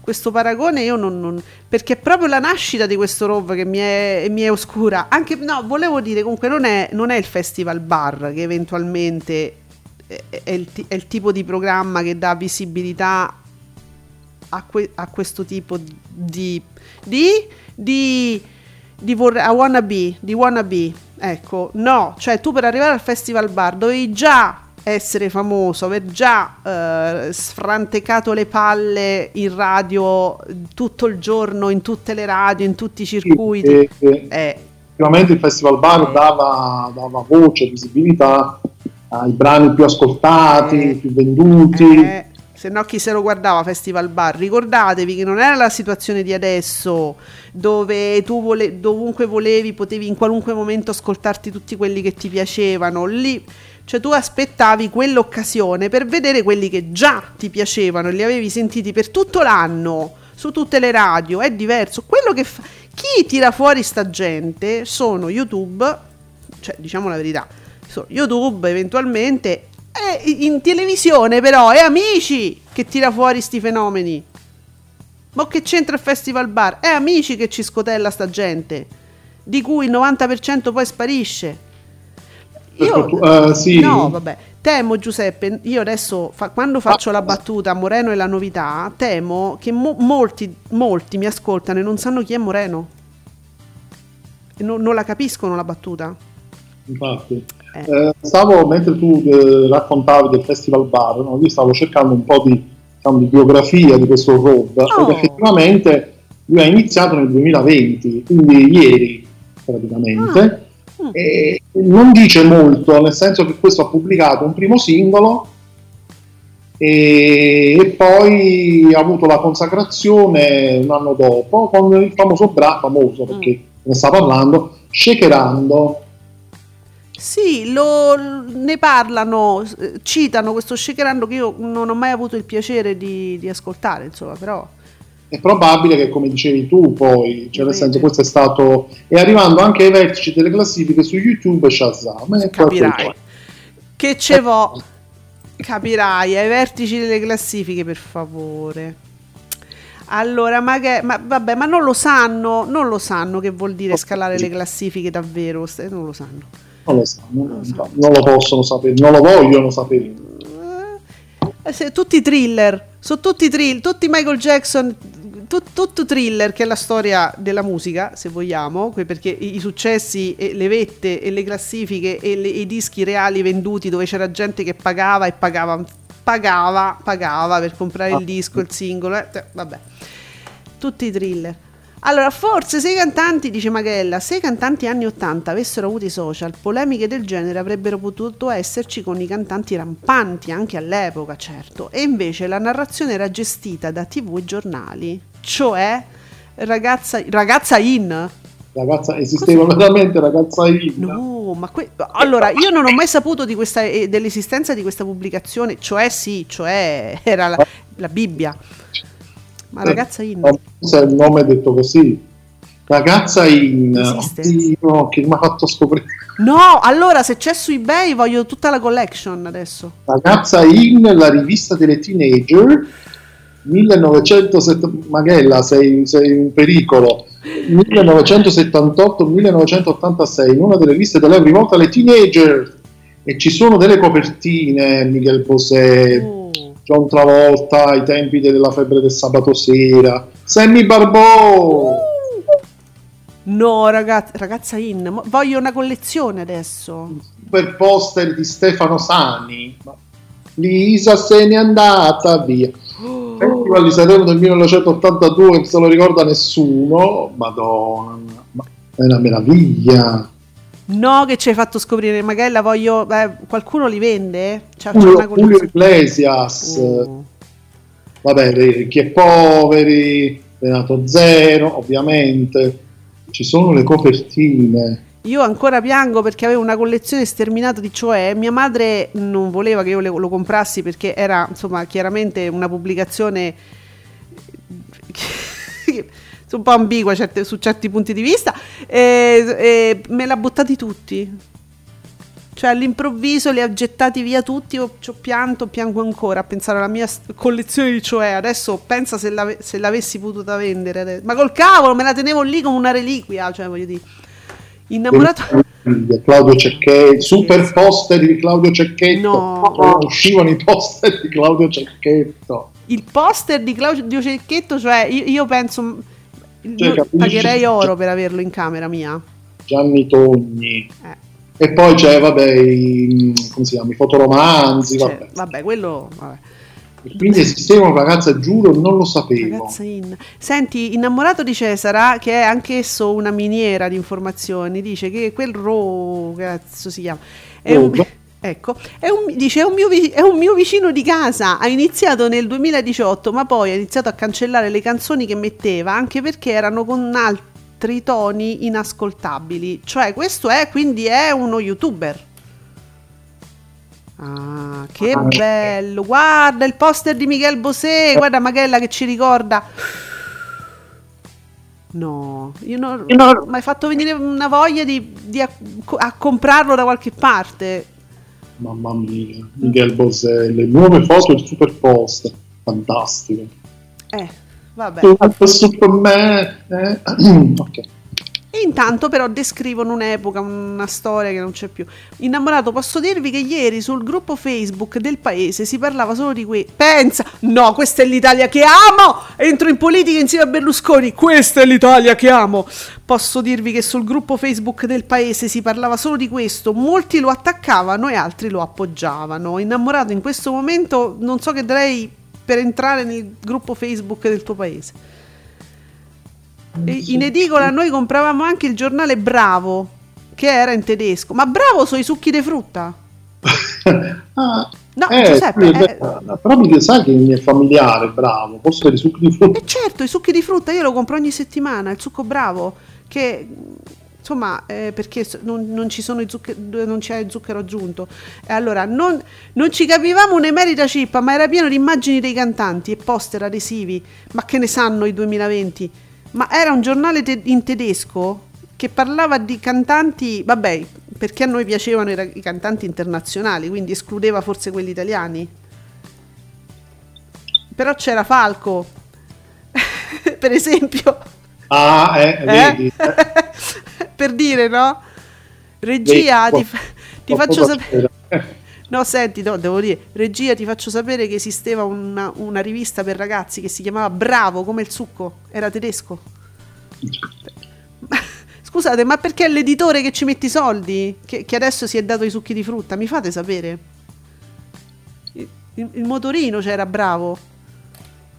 questo paragone io non, non- perché è proprio la nascita di questo Rov che mi è, mi è oscura. Anche no, volevo dire comunque non è, non è il festival bar che eventualmente è, è il, è il tipo di programma che dà visibilità a, que- a questo tipo di di di, di vorrei, a wannabe, di wannabe. Ecco, no, cioè tu per arrivare al festival bar dovevi già essere famoso, aver già eh, sfrantecato le palle in radio tutto il giorno, in tutte le radio, in tutti i circuiti. E- Eh, Sicuramente il Festival Bar Eh. dava, dava voce, visibilità ai brani più ascoltati, Eh. più venduti. Se no chi se lo guardava Festival Bar? Ricordatevi che non era la situazione di adesso dove tu vole- dovunque volevi potevi in qualunque momento ascoltarti tutti quelli che ti piacevano. Lì cioè tu aspettavi quell'occasione per vedere quelli che già ti piacevano e li avevi sentiti per tutto l'anno su tutte le radio è diverso. Quello che fa- chi tira fuori sta gente sono YouTube cioè diciamo la verità YouTube eventualmente e in televisione però è Amici che tira fuori sti fenomeni ma che c'entra il Festival Bar? È Amici che ci scotella sta gente di cui il 90% poi sparisce Io, Eh, sì. No, vabbè. Temo, Giuseppe, io adesso fa- quando faccio la battuta Moreno e la novità, temo che mo- molti, molti mi ascoltano e non sanno chi è Moreno. Non, non la capiscono la battuta. Infatti. Eh. Eh, stavo, mentre tu eh, raccontavi del Festival Bar, no, io stavo cercando un po' di, diciamo, di biografia di questo Rob Oh. ed effettivamente lui ha iniziato nel 2020, quindi ieri praticamente, Ah. Mm. e non dice molto, nel senso che questo ha pubblicato un primo singolo e, e poi ha avuto la consacrazione un anno dopo con il famoso brano, famoso perché ne sta parlando, Shakerando. Sì, lo- ne parlano, citano questo shakerando che io non ho mai avuto il piacere di, di ascoltare, insomma, però... È probabile che, come dicevi tu, poi, cioè nel senso, questo è stato. E arrivando anche ai vertici delle classifiche su YouTube e Shazam. Capirai. Che ce vo. Capirai, ai vertici delle classifiche, per favore. Allora, ma, che, ma vabbè, ma non lo sanno, non lo sanno che vuol dire scalare le classifiche davvero, non lo sanno. Non lo sanno, non, non lo possono sapere, non lo vogliono sapere. Eh, tutti thriller, sono tutti thriller, tutti Michael Jackson, tu- tutto thriller che è la storia della musica, se vogliamo, perché i, successi, e le vette e le classifiche e, le- i dischi reali venduti dove c'era gente che pagava e pagava, pagava, pagava per comprare il disco, il singolo, eh, vabbè, tutti i thriller. Allora, forse se i cantanti, dice Magella, se i cantanti anni 80 avessero avuto i social, polemiche del genere avrebbero potuto esserci con i cantanti rampanti anche all'epoca, certo. E invece la narrazione era gestita da TV e giornali, cioè ragazza, ragazza in. Ragazza, esisteva veramente ragazza in. No, ma que- allora io non ho mai saputo di questa, eh, dell'esistenza di questa pubblicazione, cioè sì, cioè era la, la Bibbia. Ma ragazza in. Il nome è detto così. Ragazza in. Esiste? Oddio, che mi ha fatto scoprire. No, allora se c'è su eBay voglio tutta la collection adesso. Ragazza in, la rivista delle teenager. 1970 Magella, sei, sei un pericolo. 1978-1986, in una delle liste dell'Euro rivolta alle teenager. E ci sono delle copertine, Miguel Bosé, Oh. John Travolta, ai tempi della febbre del sabato sera, Sammy Barbò. No, ragazza, ragazza in, voglio una collezione adesso. super poster di Stefano Sani. Lisa se n'è andata via. Festival di Sanremo del 1982, non se lo ricorda nessuno. Madonna, ma è una meraviglia. No, che ci hai fatto scoprire, magari la voglio. beh, qualcuno li vende? Una Julio, Julio collezione. Iglesias, Oh. vabbè, ricchi e poveri, Renato Zero, ovviamente. Ci sono le copertine. Io ancora piango perché avevo una collezione sterminata di cioè mia madre non voleva che io le- lo comprassi perché era insomma chiaramente una pubblicazione che- un po' ambigua certe- su certi punti di vista e, e me l'ha buttati tutti. Cioè all'improvviso li ha gettati via tutti, io ci ho pianto, piango ancora a pensare alla mia collezione di cioè. Adesso pensa se, l'ave- se l'avessi potuta vendere. ade- Ma col cavolo, me la tenevo lì come una reliquia, cioè voglio dire. Innamorato... Claudio Cecchetto, super poster di Claudio Cecchetto. No. Quando uscivano i poster di Claudio Cecchetto. Il poster di Claudio Cecchetto, cioè io, io penso... Cioè, io capisci? pagherei oro per averlo in camera mia. Gianni Togni. Eh, E poi c'è, vabbè, i, come si chiama, i fotoromanzi, cioè, vabbè. vabbè, quello... Vabbè. E Quindi esisteva una ragazza, giuro, non lo sapevo. In... Senti, innamorato di Cesara, che è anch'esso una miniera di informazioni, dice che quel Ro, cazzo si chiama, è un, Rob? Ecco, è un, dice, è un, mio, è un mio vicino di casa, ha iniziato nel 2018, ma poi ha iniziato a cancellare le canzoni che metteva, anche perché erano con altri toni inascoltabili. Cioè, questo è, quindi è uno youtuber. Ah, che Ah, bello! Guarda il poster di Miguel Bosé, guarda Magella che ci ricorda. No, io non, mi hai fatto venire una voglia di, di a, a comprarlo da qualche parte. Mamma mia, Miguel Bosé, le nuove foto del super poster, fantastico. Eh, vabbè. Super Superman, eh. ok. Intanto però descrivono un'epoca, una storia che non c'è più. Innamorato, posso dirvi che ieri sul gruppo Facebook del paese si parlava solo di qui. Pensa, no, questa è l'Italia che amo! Entro in politica insieme a Berlusconi, questa è l'Italia che amo! Posso dirvi che sul gruppo Facebook del paese si parlava solo di questo, molti lo attaccavano e altri lo appoggiavano. Innamorato in questo momento non so che darei per entrare nel gruppo Facebook del tuo paese. In edicola noi compravamo anche il giornale Bravo, che era in tedesco. Ma Bravo sono i succhi di frutta? Ah, No, eh, Giuseppe, eh, beh, però mi sai che mi è familiare, bravo, posso dare succhi di frutta. E certo, i succhi di frutta io lo compro ogni settimana, il succo Bravo, che insomma, eh, perché non, non ci sono i zucche- non c'è il zucchero aggiunto. E allora, non, non ci capivamo un'emerita cippa, ma era pieno di immagini dei cantanti e poster adesivi. Ma che ne sanno i 2020? Ma era un giornale te- in tedesco che parlava di cantanti, vabbè, perché a noi piacevano i, i cantanti internazionali, quindi escludeva forse quelli italiani. Però c'era Falco, per esempio. Ah, eh, Eh? vedi. eh, per dire, no? Regia, vedi, ti, fa- ti faccio sapere. No, senti, no, devo dire, regia, ti faccio sapere che esisteva una, una rivista per ragazzi che si chiamava Bravo come il succo, era tedesco. Scusate, ma perché è l'editore che ci mette i soldi? Che, che adesso si è dato i succhi di frutta? Mi fate sapere? Il, il- motorino c'era bravo.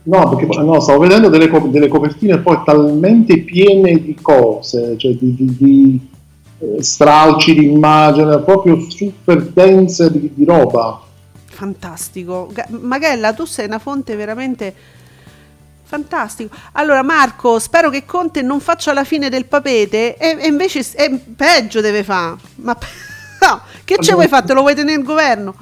No, perché no, stavo vedendo delle, co- delle copertine poi talmente piene di cose, cioè di, di- di, stralci di immagine, proprio super dense di, di roba. Fantastico. Magella, tu sei una fonte veramente fantastico. Allora, Marco, spero che Conte non faccia la fine del papete e, e invece e peggio deve fare. Ma no, che ci vuoi fare? Te lo vuoi tenere il governo?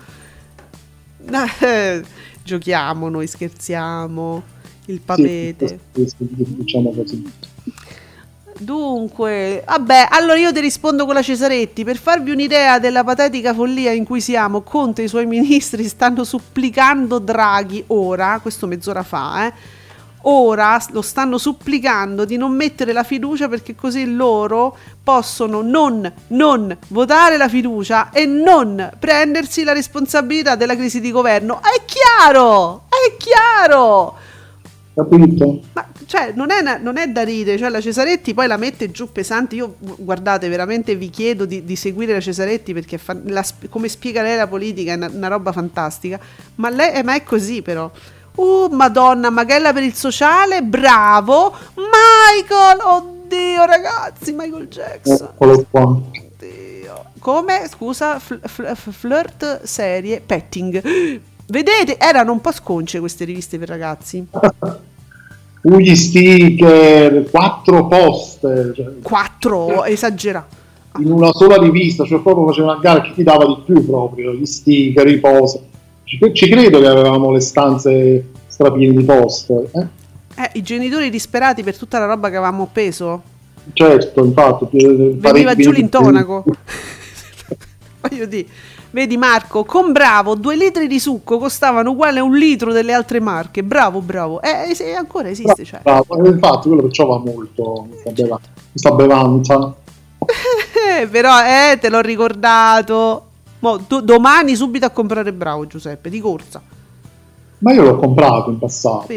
Giochiamo, noi scherziamo. Il papete. Sì, diciamo così. Dunque, vabbè, allora io ti rispondo con la Cesaretti. Per farvi un'idea della patetica follia in cui siamo, Conte e i suoi ministri stanno supplicando Draghi ora, questo mezz'ora fa, eh, ora lo stanno supplicando di non mettere la fiducia perché così loro possono non, non votare la fiducia e non prendersi la responsabilità della crisi di governo. È chiaro! È chiaro! Capito? Ma cioè, non è, non è da ridere, cioè la Cesaretti poi la mette giù pesante. Io gu- guardate, veramente vi chiedo di, di seguire la Cesaretti perché fa- la come spiega lei la politica è una, una roba fantastica. Ma lei eh, ma è così però. Uh, Madonna, Magella per il sociale, bravo! Michael! Oddio, ragazzi, Michael Jackson. Eccolo qua. Oddio. Come? Scusa, fl- fl- flirt serie, petting. Vedete, erano un po' sconce queste riviste per ragazzi. Ugli sticker, quattro poster, cioè, 4 esagerato. in una sola rivista, cioè proprio faceva una gara chi ti dava di più proprio, gli sticker, i poster. Ci, ci credo che avevamo le stanze strapiene di poster, eh? Eh, i genitori disperati per tutta la roba che avevamo appeso. Certo, infatti. Veniva giù l'intonaco. Voglio dire, vedi Marco, con Bravo due litri di succo costavano uguale a un litro delle altre marche. Bravo, bravo. Eh, eh, ancora esiste, cioè. Bravo, infatti quello perciò va molto questa bevanza. Eh, però, eh, te l'ho ricordato. Mo, do- domani subito a comprare Bravo, Giuseppe, di corsa. Ma io l'ho comprato in passato,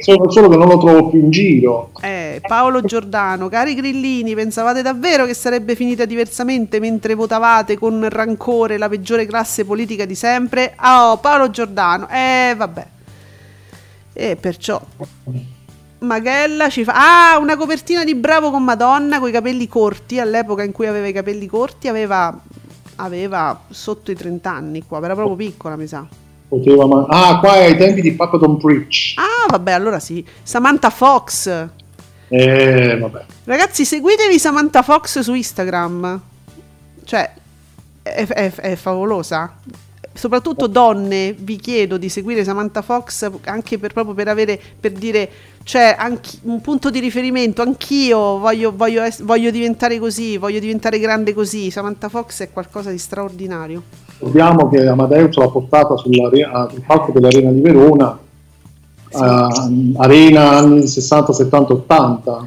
solo, solo che non lo trovo più in giro. Eh, Paolo Giordano, cari grillini, pensavate davvero che sarebbe finita diversamente mentre votavate con rancore la peggiore classe politica di sempre? Oh, Paolo Giordano, eh, vabbè. E perciò Magella ci fa Ah, una copertina di Bravo con Madonna con i capelli corti, all'epoca in cui aveva i capelli corti, aveva aveva sotto i 30 anni qua, era proprio piccola, mi sa. Poteva ma- ah, qua è ai tempi di Papadon Preach. Ah, vabbè, allora sì. Samantha Fox. Eh, vabbè. Ragazzi, seguitevi Samantha Fox su Instagram. Cioè, è, è- è favolosa. Soprattutto donne, vi chiedo di seguire Samantha Fox anche per, proprio per avere, per dire, cioè, anche un punto di riferimento. Anch'io voglio, voglio, voglio diventare così, voglio diventare grande così. Samantha Fox è qualcosa di straordinario. Ricordiamo che Amadeus l'ha portata sull'are- sul palco dell'Arena di Verona, eh, Arena anni 60, 70, 80.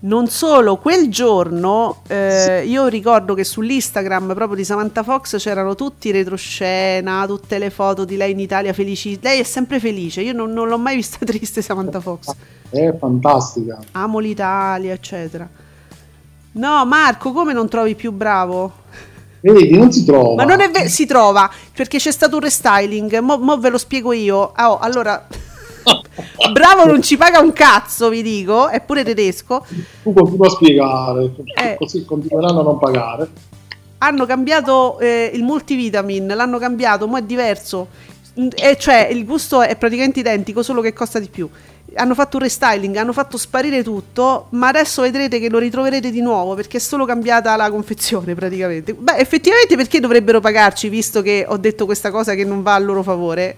Non solo, quel giorno eh, io ricordo che sull'Instagram proprio di Samantha Fox c'erano tutti i retroscena, tutte le foto di lei in Italia felici. Lei è sempre felice, io non, non l'ho mai vista triste Samantha Fox. È fantastica. Amo l'Italia, eccetera. No, Marco, come non trovi più bravo? Vedi, non si trova. Ma non è vero, si trova perché c'è stato un restyling. Mo, mo ve lo spiego io. Ah, oh, allora, bravo non ci paga un cazzo, vi dico, è pure tedesco. Tu continua a spiegare, Eh. così continueranno a non pagare. Hanno cambiato eh, il multivitamin, l'hanno cambiato, mo è diverso. Mm, E cioè il gusto è praticamente identico, solo che costa di più. Hanno fatto un restyling, hanno fatto sparire tutto, ma adesso vedrete che lo ritroverete di nuovo perché è solo cambiata la confezione praticamente. Beh, effettivamente perché dovrebbero pagarci visto che ho detto questa cosa che non va a loro favore?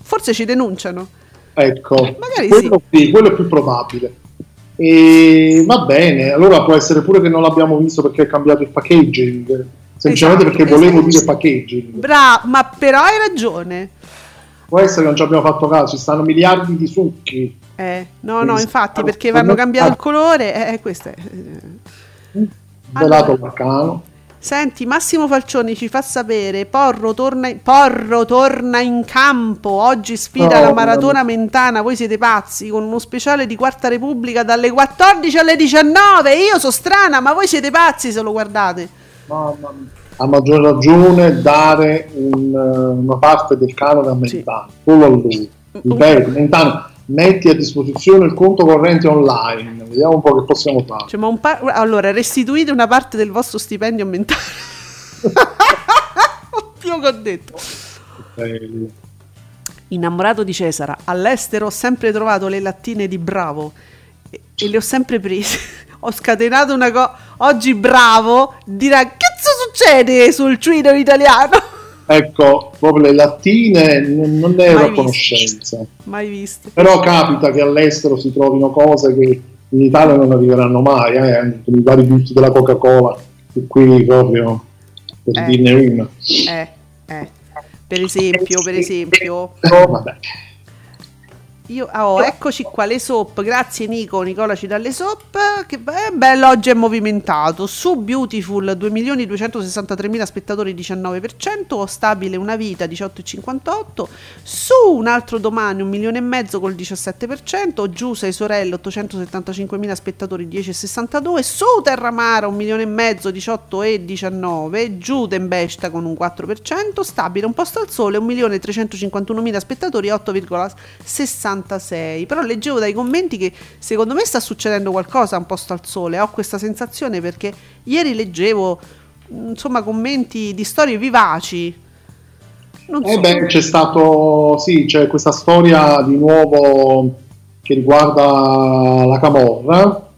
Forse ci denunciano. Ecco, quello, sì, quello è più probabile. E va bene, allora può essere pure che non l'abbiamo visto perché è cambiato il packaging, semplicemente Esatto, perché volevo esatto. dire packaging. Bravo, ma però hai ragione. Può essere che non ci abbiamo fatto caso, ci stanno miliardi di succhi. Eh, no, no, Sì, infatti sì. perché vanno cambiato il colore, eh, questo è. Velato Allora. l'arcano. Senti, Massimo Falcioni ci fa sapere, Porro torna, Porro torna in campo, oggi sfida No, la Maratona Mentana, voi siete pazzi, con uno speciale di Quarta Repubblica dalle 14 alle 19, io sono strana, ma voi siete pazzi se lo guardate. Mamma mia. A maggior ragione dare un, eh, una parte del canone a Mentana, solo a lui. Ripeto, Mentana, metti a disposizione il conto corrente online, vediamo un po' che possiamo fare. Cioè, pa- allora, restituite una parte del vostro stipendio mentale. Oddio che ho detto. Eh, Innamorato di Cesara, all'estero ho sempre trovato le lattine di Bravo e, e le ho sempre prese. ho scatenato una cosa. Oggi Bravo dirà: Che cazzo succede sul cuino italiano? Ecco, proprio le lattine non, ne ero a conoscenza. Mai viste. Però capita che all'estero si trovino cose che in Italia non arriveranno mai, eh, anche i vari gusti della Coca-Cola, e qui proprio per Eh. dirne una. Eh, eh. Per esempio, per esempio. Oh, vabbè. Io, ah, oh, eccoci qua le soap, grazie Nico, Nicola ci dà le soap, che be- bello oggi è movimentato, su Beautiful 2.263.000 spettatori 19%, stabile una vita 18,58, su un altro domani un milione e mezzo col 17%, giù sei sorelle 875.000 spettatori 10,62, su Terramara un milione e mezzo 18,19, giù Tempesta con un 4%, stabile un posto al sole 1.351.000 spettatori 8,66, però leggevo dai commenti che secondo me sta succedendo qualcosa un posto al sole, ho questa sensazione perché ieri leggevo insomma commenti di storie vivaci. Non Eh so. beh, c'è stato, sì, c'è questa storia di nuovo che riguarda la Camorra,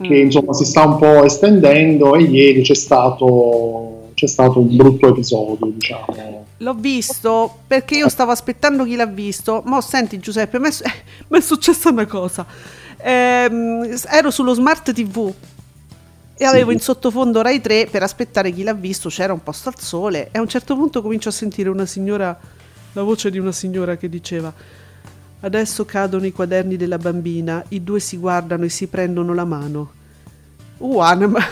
che Mm. insomma si sta un po' estendendo e ieri c'è stato, c'è stato un brutto episodio, diciamo. L'ho visto perché io stavo aspettando chi l'ha visto. Ma senti, Giuseppe, mi è, successa una cosa. Ehm, ero sullo smart TV e avevo in sottofondo Rai 3 per aspettare chi l'ha visto. C'era un posto al sole. E a un certo punto comincio a sentire una signora, la voce di una signora che diceva: Adesso cadono i quaderni della bambina, i due si guardano e si prendono la mano. Uan, ma.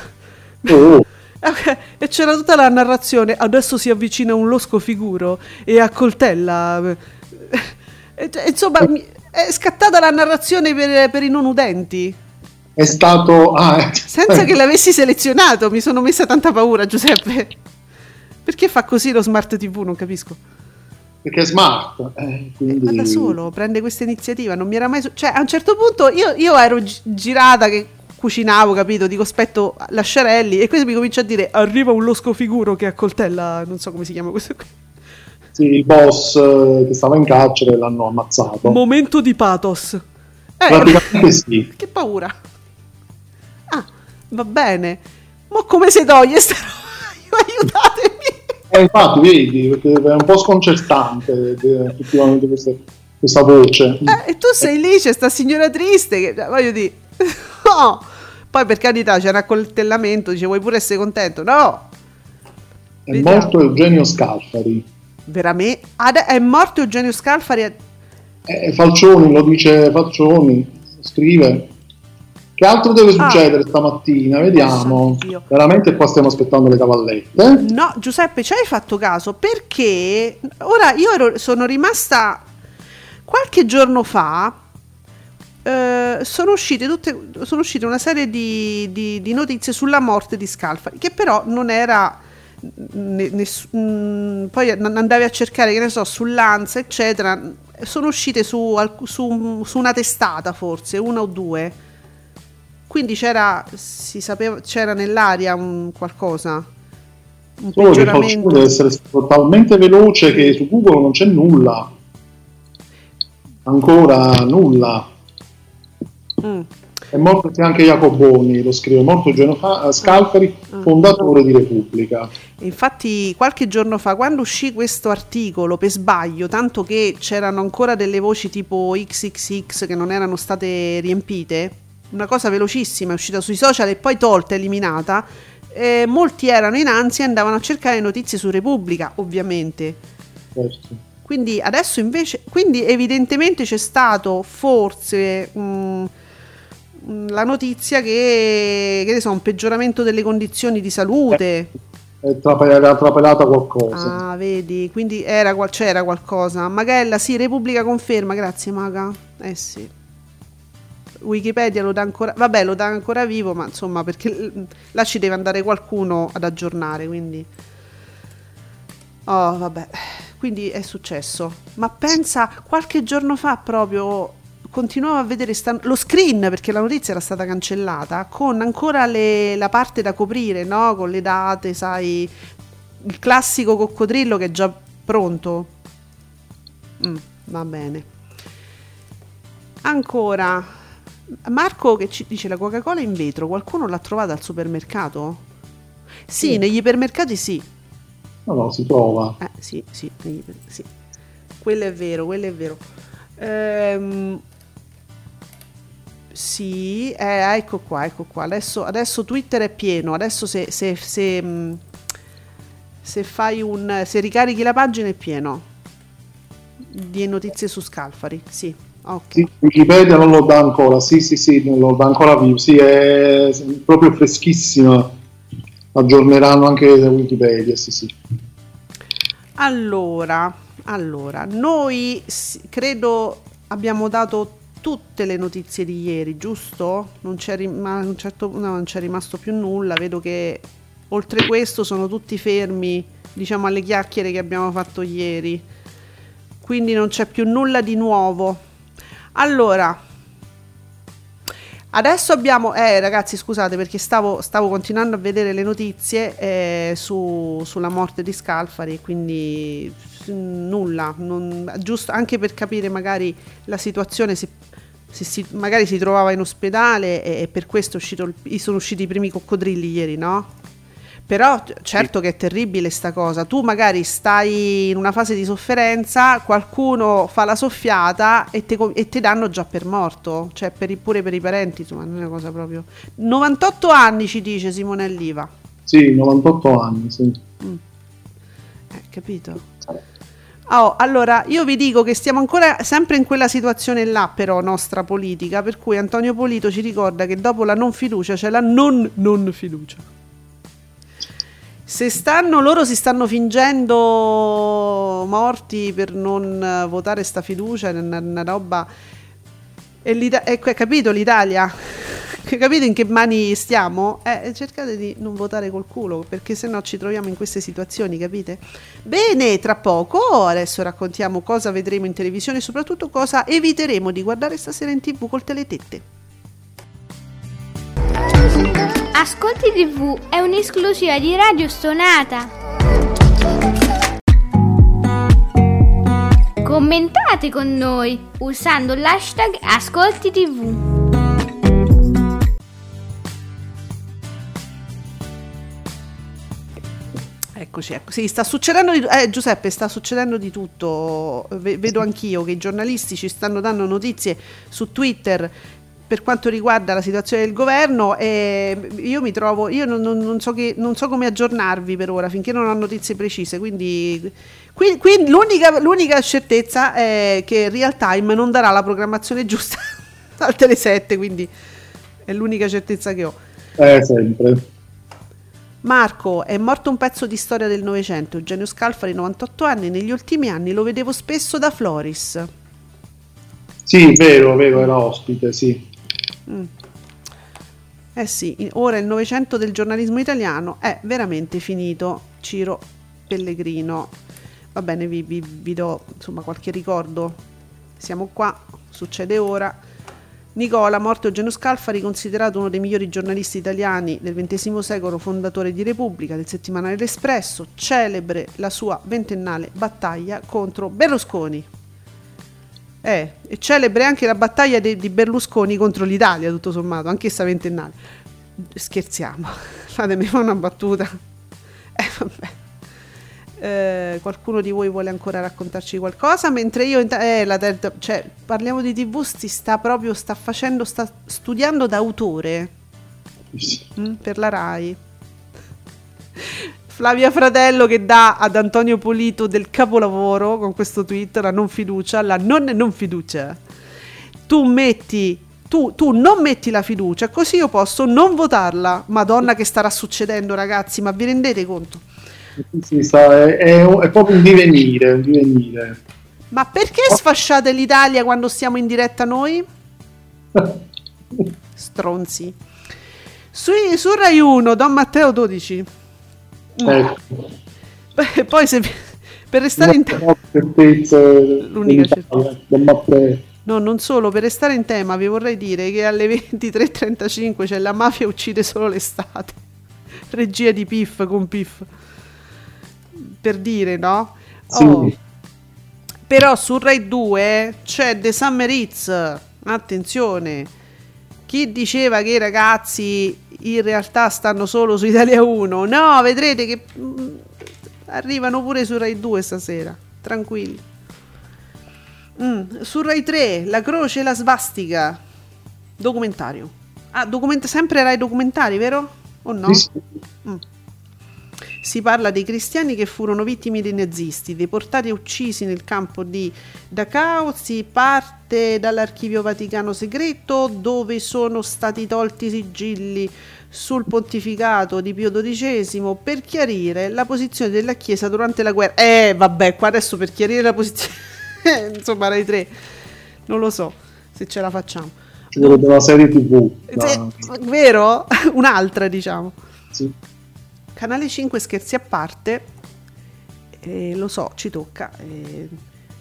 Oh, Eh, E c'era tutta la narrazione. Adesso si avvicina un losco figuro e accoltella. E- e- Insomma, è scattata la narrazione per, per i non udenti. è stato... ah, eh. Senza che l'avessi selezionato, mi sono messa tanta paura, Giuseppe. Perché fa così lo smart TV? Non capisco. Perché è smart. eh, quindi... Ma da solo prende questa iniziativa. Non mi era mai. su- cioè, a un certo punto io, io ero gi- girata che cucinavo, capito? Dico, aspetto lasciarelli. E questo mi comincia a dire: Arriva un losco figuro che accoltella. Non so come si chiama questo qui. Sì, il boss eh, che stava in carcere l'hanno ammazzato. Momento di pathos. Eh, Praticamente sì. che paura. Ah, va bene. Ma come si toglie sta roba? Aiutatemi. Eh, infatti, vedi, perché è un po' sconcertante eh, effettivamente questa, questa voce. Eh, e tu sei lì, c'è sta signora triste che voglio dire. No. Poi per carità c'è un accoltellamento, dice vuoi pure essere contento? No. È vediamo. morto Eugenio Scalfari. Veramente? Ade- è morto Eugenio Scalfari? Eh, Falcioni, lo dice Falcioni, scrive. Che altro deve Ah. succedere stamattina? Vediamo. Dio. Veramente qua stiamo aspettando le cavallette. No, Giuseppe, ci hai fatto caso perché ora io ero- sono rimasta qualche giorno fa. Eh, sono uscite, tutte, sono uscite una serie di, di- di notizie sulla morte di Scalfari, che però non era. ne- ness- mm, poi an- andavi a cercare, che ne so, sull'Anza, eccetera. Sono uscite su, su- su una testata, forse, una o due. Quindi c'era, si sapeva, c'era nell'aria un qualcosa. Un Solo che. Fauci deve essere stato talmente veloce che su Google non c'è nulla. Ancora nulla. Mm. È morto anche Jacoboni, lo scrive, morto il giorno fa, Scalfari, Ah. fondatore di Repubblica. Infatti, qualche giorno fa, quando uscì questo articolo per sbaglio, tanto che c'erano ancora delle voci tipo XXX che non erano state riempite, una cosa velocissima è uscita sui social e poi tolta, eliminata. eh, molti erano in ansia e andavano a cercare notizie su Repubblica, ovviamente. Certo. Quindi adesso invece, quindi evidentemente c'è stato forse mm, mm, la notizia che, che ne so, un peggioramento delle condizioni di salute. È trape- era trapelata qualcosa. Ah, vedi, quindi era, qual- c'era qualcosa. Magella, sì, Repubblica conferma, grazie Maga. Eh sì. Wikipedia lo dà ancora, vabbè, lo dà ancora vivo, ma insomma, perché là ci deve andare qualcuno ad aggiornare, quindi Oh, vabbè. Quindi è successo. Ma pensa, qualche giorno fa proprio continuavo a vedere sta- lo screen perché la notizia era stata cancellata con ancora le- la parte da coprire, no? Con le date, sai, il classico coccodrillo che è già pronto. Mm, va bene. Ancora, Marco che ci dice la Coca-Cola in vetro, qualcuno l'ha trovata al supermercato? Sì, Sì. negli ipermercati sì. No, no, si trova. Eh, sì, sì, sì. Quello è vero, quello è vero. Ehm, sì, eh, ecco qua, ecco qua. Adesso, adesso Twitter è pieno. Adesso se, se, se, mh, se fai un. se ricarichi la pagina è pieno di notizie su Scalfari. Sì, ok. Sì, Wikipedia non lo dà ancora, sì, sì, sì, non lo dà ancora vivo, sì, è proprio freschissima. Aggiorneranno anche Wikipedia, sì, sì. Allora, allora, noi credo abbiamo dato tutte le notizie di ieri, giusto? Non c'è, un certo- no, non c'è rimasto più nulla, vedo che oltre questo sono tutti fermi, diciamo, alle chiacchiere che abbiamo fatto ieri, quindi non c'è più nulla di nuovo. Allora, Adesso abbiamo, eh ragazzi scusate perché stavo, stavo continuando a vedere le notizie eh, su- sulla morte di Scalfari, quindi s- nulla, non- giusto anche per capire magari la situazione, se, se si, magari si trovava in ospedale e, e per questo il- sono usciti i primi coccodrilli ieri, no? Però certo che è terribile sta cosa. Tu magari stai in una fase di sofferenza, qualcuno fa la soffiata e e te danno già per morto, cioè per i- pure per i parenti, insomma, non è una cosa proprio. 98 anni ci dice Simone Alliva. Sì, 98 anni, sì. Eh, capito? Oh, allora, io vi dico che stiamo ancora sempre in quella situazione là, però, nostra politica, per cui Antonio Polito ci ricorda che dopo la non fiducia c'è la non non fiducia. Se stanno, loro si stanno fingendo morti per non eh, votare sta fiducia, è una, roba... E l'Ita- ecco, hai capito l'Italia? Capite in che mani stiamo? Eh, cercate di non votare col culo, perché sennò ci troviamo in queste situazioni, capite? Bene, tra poco adesso raccontiamo cosa vedremo in televisione e soprattutto cosa eviteremo di guardare stasera in tv col teletette. Ascolti TV è un'esclusiva di Radio Stonata. Commentate con noi usando l'hashtag Ascolti TV. Eccoci, ecco. Sì, sta succedendo di, eh, Giuseppe, sta succedendo di tutto. Ve- vedo anch'io che i giornalisti ci stanno dando notizie su Twitter per quanto riguarda la situazione del governo e io mi trovo, io non, non- non so, che, non so come aggiornarvi per ora finché non ho notizie precise, quindi qui, qui l'unica, l'unica certezza è che Real Time non darà la programmazione giusta al Tele 7, quindi È l'unica certezza che ho. Eh, sempre. Marco, è morto un pezzo di storia del Novecento. Eugenio Scalfari, 98 anni. Negli ultimi anni lo vedevo spesso da Floris. Sì, vero, vero, era ospite, sì. Eh sì, ora il Novecento del giornalismo italiano è veramente finito. Ciro Pellegrino. Va bene, vi, vi- vi do insomma qualche ricordo. Siamo qua, succede ora. Nicola, morto Eugenio Scalfari, considerato uno dei migliori giornalisti italiani del XX secolo, fondatore di Repubblica, del settimanale L'Espresso, celebre la sua ventennale battaglia contro Berlusconi. Eh, e celebre anche la battaglia de- di Berlusconi contro l'Italia, tutto sommato, anch'essa ventennale. Scherziamo, fatemi una battuta. Eh, vabbè. Eh, qualcuno di voi vuole ancora raccontarci qualcosa? Mentre io, eh, la terza- cioè, parliamo di TV, si sta proprio, sta facendo, sta studiando da autore mm, per la RAI. Flavia Fratello che dà ad Antonio Polito del capolavoro con questo tweet la non fiducia, la non non fiducia. Tu metti tu, tu non metti la fiducia, così io posso non votarla. Madonna che starà succedendo, ragazzi, ma vi rendete conto? Sì, sta- è, è- è proprio un divenire, un divenire. Ma perché sfasciate l'Italia quando stiamo in diretta noi? Stronzi. Su, su Rai 1, Don Matteo 12. Ecco. Beh, poi se per restare in tema, L'unica dell'Italia, del Matteo. no, non solo, per restare in tema, vi vorrei dire che alle 23:35 c'è la mafia uccide solo l'estate. Regia di Piff con Piff. Per dire, no? Sì. Oh. Però su Rai 2 c'è The Summer Hits. Attenzione. Chi diceva che i ragazzi in realtà stanno solo su Italia 1? No, vedrete che mm, arrivano pure su Rai 2 stasera. Tranquilli. Mm, su Rai 3, La croce e la svastica. Documentario. Ah, documenta- sempre Rai documentari, vero? O no? Sì, sì. Si parla dei cristiani che furono vittime dei nazisti, deportati e uccisi nel campo di Dachau. Si parte dall'archivio Vaticano segreto dove sono stati tolti i sigilli sul pontificato di Pio XII per chiarire la posizione della Chiesa durante la guerra. Eh, vabbè, qua adesso per chiarire la posizione, insomma, Rai 3, non lo so se ce la facciamo. Ci una serie tv. da- Se- vero? Un'altra, diciamo. sì. Canale 5 scherzi a parte, eh, lo so, ci tocca. eh,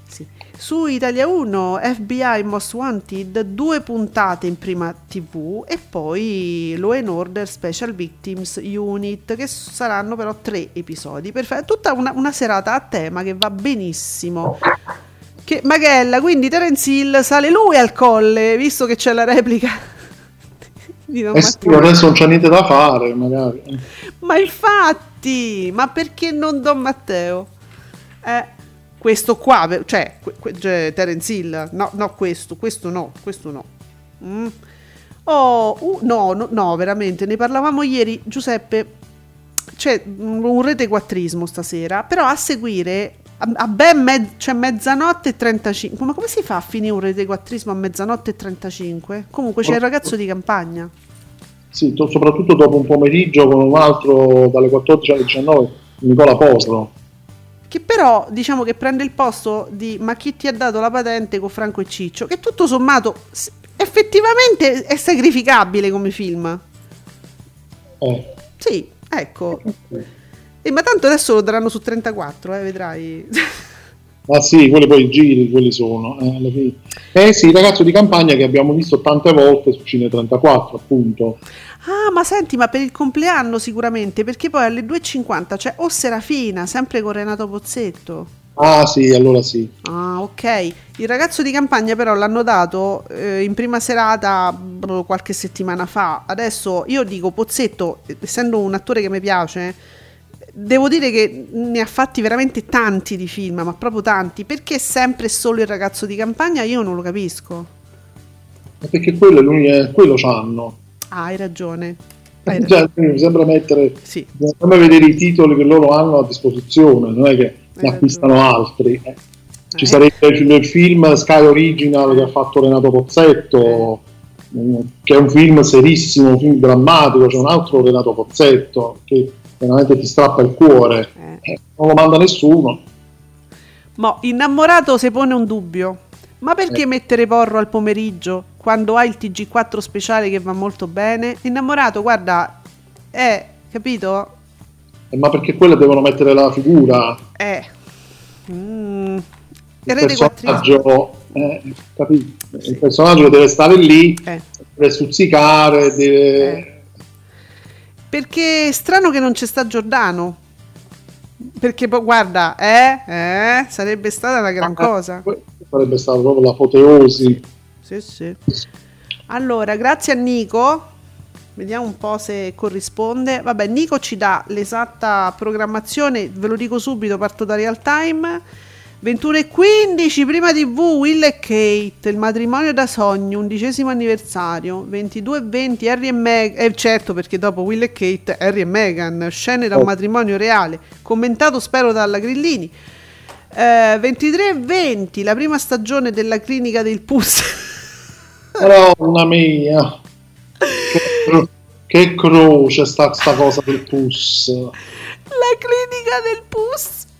sì. Su Italia 1 FBI Most Wanted, due puntate in prima TV e poi Law and Order Special Victims Unit, che saranno però tre episodi. Perfetto, tutta una, una serata a tema che va benissimo. Che Maghella, quindi Terence Hill sale lui al colle, visto che c'è la replica di Don Eh sì, adesso non c'è niente da fare, magari. Ma infatti, ma perché non Don Matteo? Eh, questo qua, cioè, cioè, Terence Hill, no, no, questo, questo no, questo no. Mm. Oh, uh, no, no, no, veramente, ne parlavamo ieri, Giuseppe, c'è un retequattrismo stasera, però a seguire, a, ben mezz- cioè mezzanotte e 35, ma come si fa a finire un retequattrismo a mezzanotte e 35? Comunque c'è il ragazzo di campagna. Sì, to- soprattutto dopo un pomeriggio con un altro dalle 14 alle 19, Nicola Posro. che però diciamo che prende il posto di Ma chi ti ha dato la patente con Franco e Ciccio, che tutto sommato effettivamente è sacrificabile come film. Eh. Sì, ecco. E ma tanto adesso lo daranno su 34, eh, vedrai. Ah sì, quelli poi i giri, quelli sono. Eh. Eh sì, il ragazzo di campagna che abbiamo visto tante volte su Cine 34, appunto. ah, ma senti, ma per il compleanno sicuramente, perché poi alle 2.50 c'è O Serafina, sempre con Renato Pozzetto. Ah sì, allora sì. Ah, ok. Il ragazzo di campagna però l'hanno dato eh, in prima serata boh, qualche settimana fa. Adesso io dico Pozzetto, essendo un attore che mi piace, devo dire che ne ha fatti veramente tanti di film, ma proprio tanti. Perché sempre solo il ragazzo di campagna? Io non lo capisco. Perché quello è l'unico, quello c'hanno. Ah, hai ragione. Hai ragione. Cioè, mi sembra mettere, Sì. sempre vedere i titoli che loro hanno a disposizione, non è che ne acquistano altri. eh. Ci Eh. sarebbe il film Sky Original che ha fatto Renato Pozzetto, che è un film serissimo, un film drammatico, c'è un altro Renato Pozzetto che veramente ti strappa il cuore, Eh. Eh, non lo manda nessuno. Mo, innamorato si pone un dubbio. Ma perché Eh. mettere porro al pomeriggio quando hai il TG4 speciale che va molto bene? Innamorato, guarda, eh, capito? Eh, ma perché quelle devono mettere la figura, Eh. Mm. il personaggio, eh, capito? il personaggio deve stare lì, Eh. deve stuzzicare, deve... Eh. Perché è strano che non c'è sta Giordano. Perché poi guarda, eh, eh, sarebbe stata una gran cosa. Que- Sarebbe stata proprio l'apoteosi. Sì, sì. Allora, grazie a Nico. Vediamo un po' se corrisponde. Vabbè, Nico ci dà l'esatta programmazione, ve lo dico subito, parto da real time. 21.15, prima TV, Will e Kate, il matrimonio da sogno, undicesimo anniversario. 22.20, Harry e Meghan, eh certo perché dopo Will e Kate, Harry e Meghan, scene da un Oh. matrimonio reale, commentato spero dalla Grillini. Eh, 23.20, la prima stagione della clinica del PUS. Madonna mia, che, cro- che croce sta, sta cosa del pus. La clinica del PUS.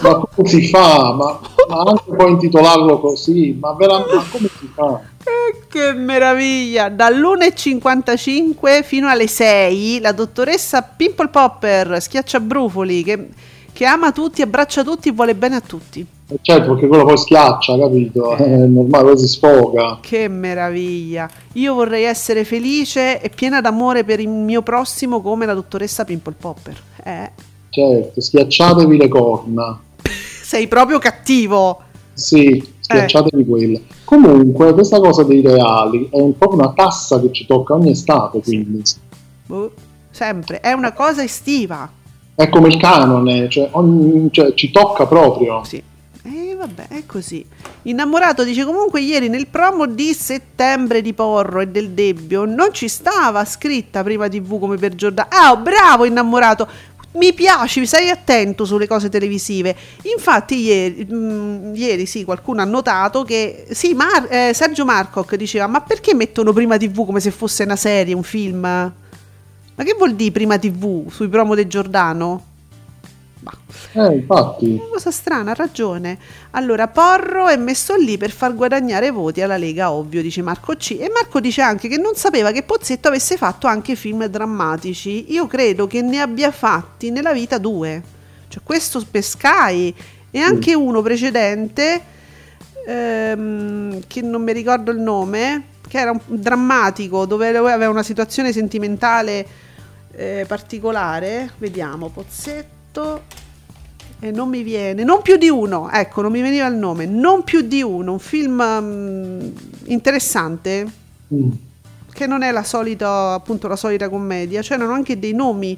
Ma come si fa? Ma, ma anche puoi intitolarlo così, ma, vera- ma come si fa? Eh, Che meraviglia! Dall'1.55 fino alle 6 la dottoressa Pimple Popper schiacciabrufoli che, che ama tutti, abbraccia tutti e vuole bene a tutti. Eh, Certo, perché quello poi schiaccia, capito? È normale, poi si sfoga. Che meraviglia! Io vorrei essere felice e piena d'amore per il mio prossimo come la dottoressa Pimple Popper. Eh, Certo, schiacciatevi le corna. sei proprio cattivo! Sì, schiacciatevi quelle. Comunque, questa cosa dei reali è un po' una tassa che ci tocca ogni estate, quindi. Boh, sempre, è una cosa estiva. È come il canone, cioè, ogni- cioè, ci tocca proprio. Sì. E vabbè, è così. Innamorato dice comunque ieri nel promo di settembre di Porro e del Debbio non ci stava scritta prima TV come per Giordano. Ah, oh, bravo innamorato. Mi piaci, stai attento sulle cose televisive. Infatti ieri, mm, ieri sì, qualcuno ha notato che sì, Mar- eh, Sergio Marcoc diceva "Ma perché mettono prima TV come se fosse una serie, un film?" Ma che vuol dire prima TV sui promo di Giordano? Bah. Eh, infatti. Una cosa strana, ha ragione. Allora, Porro è messo lì per far guadagnare voti alla Lega, ovvio, dice Marco C. E Marco dice anche che non sapeva che Pozzetto avesse fatto anche film drammatici. Io credo che ne abbia fatti nella vita due. Cioè, questo per Sky e anche uno precedente, ehm, che non mi ricordo il nome, che era un drammatico, dove lui aveva una situazione sentimentale eh, particolare. Vediamo, Pozzetto. E non mi viene, non più di uno, ecco, non mi veniva il nome, non più di uno, un film mm, interessante Mm. che non è la solita, appunto, la solita commedia, c'erano anche dei nomi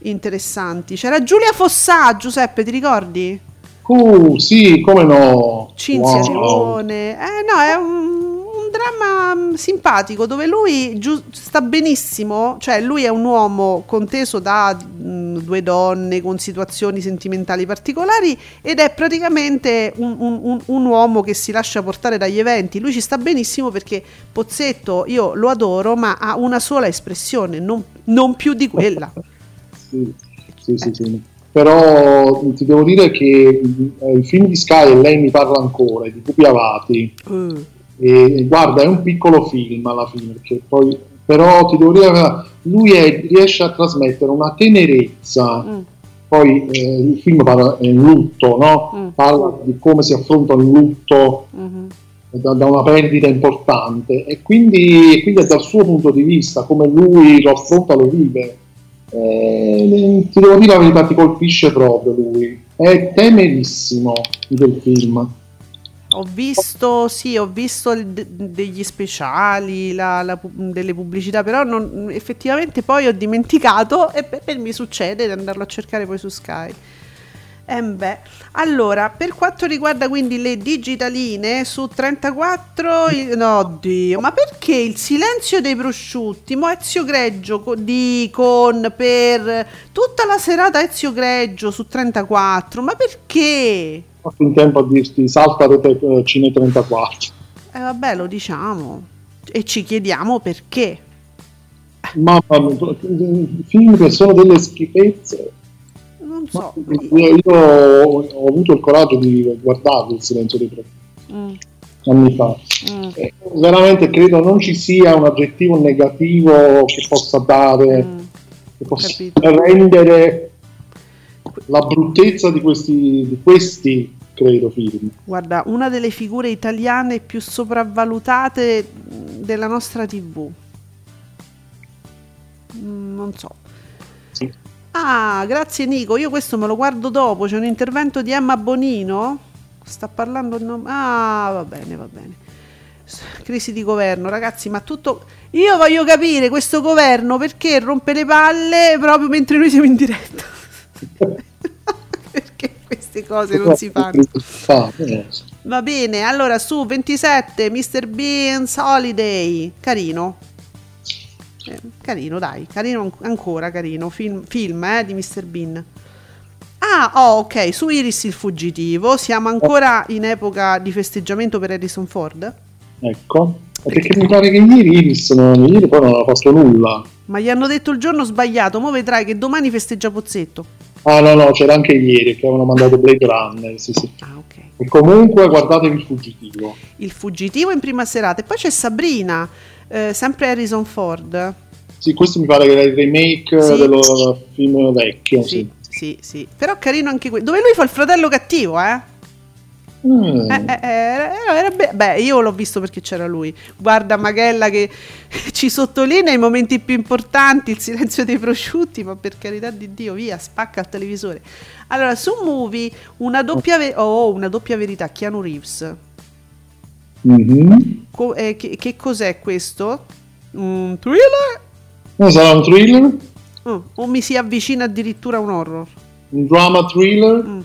interessanti. C'era Giulia Fossà, Giuseppe, ti ricordi? Uh, sì, come no. Cinzia Wow. Leone. Eh no, è un, un dramma mm, simpatico dove lui giu- sta benissimo, cioè lui è un uomo conteso da mm, due donne con situazioni sentimentali particolari ed è praticamente un, un- un- un uomo che si lascia portare dagli eventi. Lui ci sta benissimo perché Pozzetto io lo adoro, ma ha una sola espressione, non, non più di quella. Sì, sì, sì, sì. Però ti devo dire che eh, il film di Sky, e lei mi parla ancora, di Pupi Avati, Eh, e guarda, è un piccolo film alla fine, perché poi, però ti devo dire, lui è- riesce a trasmettere una tenerezza. mm, Poi eh, il film parla un lutto, no? Mm. Parla di come si affronta un lutto mhm. da, da una perdita importante e quindi, quindi è dal suo punto di vista, come lui lo affronta, lo vive. Eh, ti devo dire la verità, ti colpisce proprio lui. È tenerissimo del film. Ho visto, sì, ho visto de- degli speciali, la- la delle pubblicità, però non- effettivamente poi ho dimenticato e per mi succede di andarlo a cercare poi su Sky. Eh beh. Allora, per quanto riguarda quindi le digitaline su 34, il- no Dio, ma perché il silenzio dei prosciutti? Mo Ezio Greggio co- di con per tutta la serata Ezio Greggio su 34, ma perché? Fatto in tempo a dirti salta rete eh, Cine 34. Eh vabbè, lo diciamo. e ci chiediamo perché. Ma, ma film che sono delle schifezze. Non so. Io, io ho, ho avuto il coraggio di guardare il silenzio dei profeti Mm, anni fa. mm, Eh, veramente credo non ci sia un aggettivo negativo che possa dare, mm. che possa capito. rendere la bruttezza di questi, di questi credo film. Guarda, una delle figure italiane più sopravvalutate della nostra TV. Mm, Non so. Sì. Ah, grazie Nico, io questo me lo guardo dopo, c'è un intervento di Emma Bonino. Sta parlando il nome. Ah, va bene, va bene. Crisi di governo, ragazzi, ma tutto Io voglio capire questo governo perché rompe le palle proprio mentre noi siamo in diretta. queste cose non si fanno. Fa, Va bene, allora su 27 Mr. Beans Holiday, carino. Eh, carino, dai, carino an- ancora, carino. Film, film eh, di Mr. Bean. Ah, oh, ok, su Iris il fuggitivo, siamo ancora in epoca di festeggiamento per Harrison Ford. Ecco, perché mi pare che ieri Iris non, ieri poi non ha fatto nulla. Ma gli hanno detto il giorno sbagliato, mo vedrai che domani festeggia Pozzetto. Ah no, no, c'era anche ieri che avevano mandato Blade Runner. Sì, sì. Ah, ok. E comunque guardatevi il fuggitivo. Il fuggitivo in prima serata. E poi c'è Sabrina, eh, sempre Harrison Ford. Sì, questo mi pare che era il remake Sì. del film vecchio. Sì, Sì. sì, sì. Però carino anche quello. Dove lui fa il fratello cattivo, eh? Mm. Eh, eh, eh, era- era be- beh, io l'ho visto perché c'era lui. Guarda Magella che ci sottolinea i momenti più importanti, il silenzio dei prosciutti, ma per carità di Dio, via, spacca il televisore. Allora, su Movie, una doppia, ve- oh, una doppia verità, Keanu Reeves. Mhm. Co- eh, che, che cos'è questo? Un thriller? No, sarà un thriller? Oh, o mi si avvicina addirittura a un horror? Un drama thriller? Mm.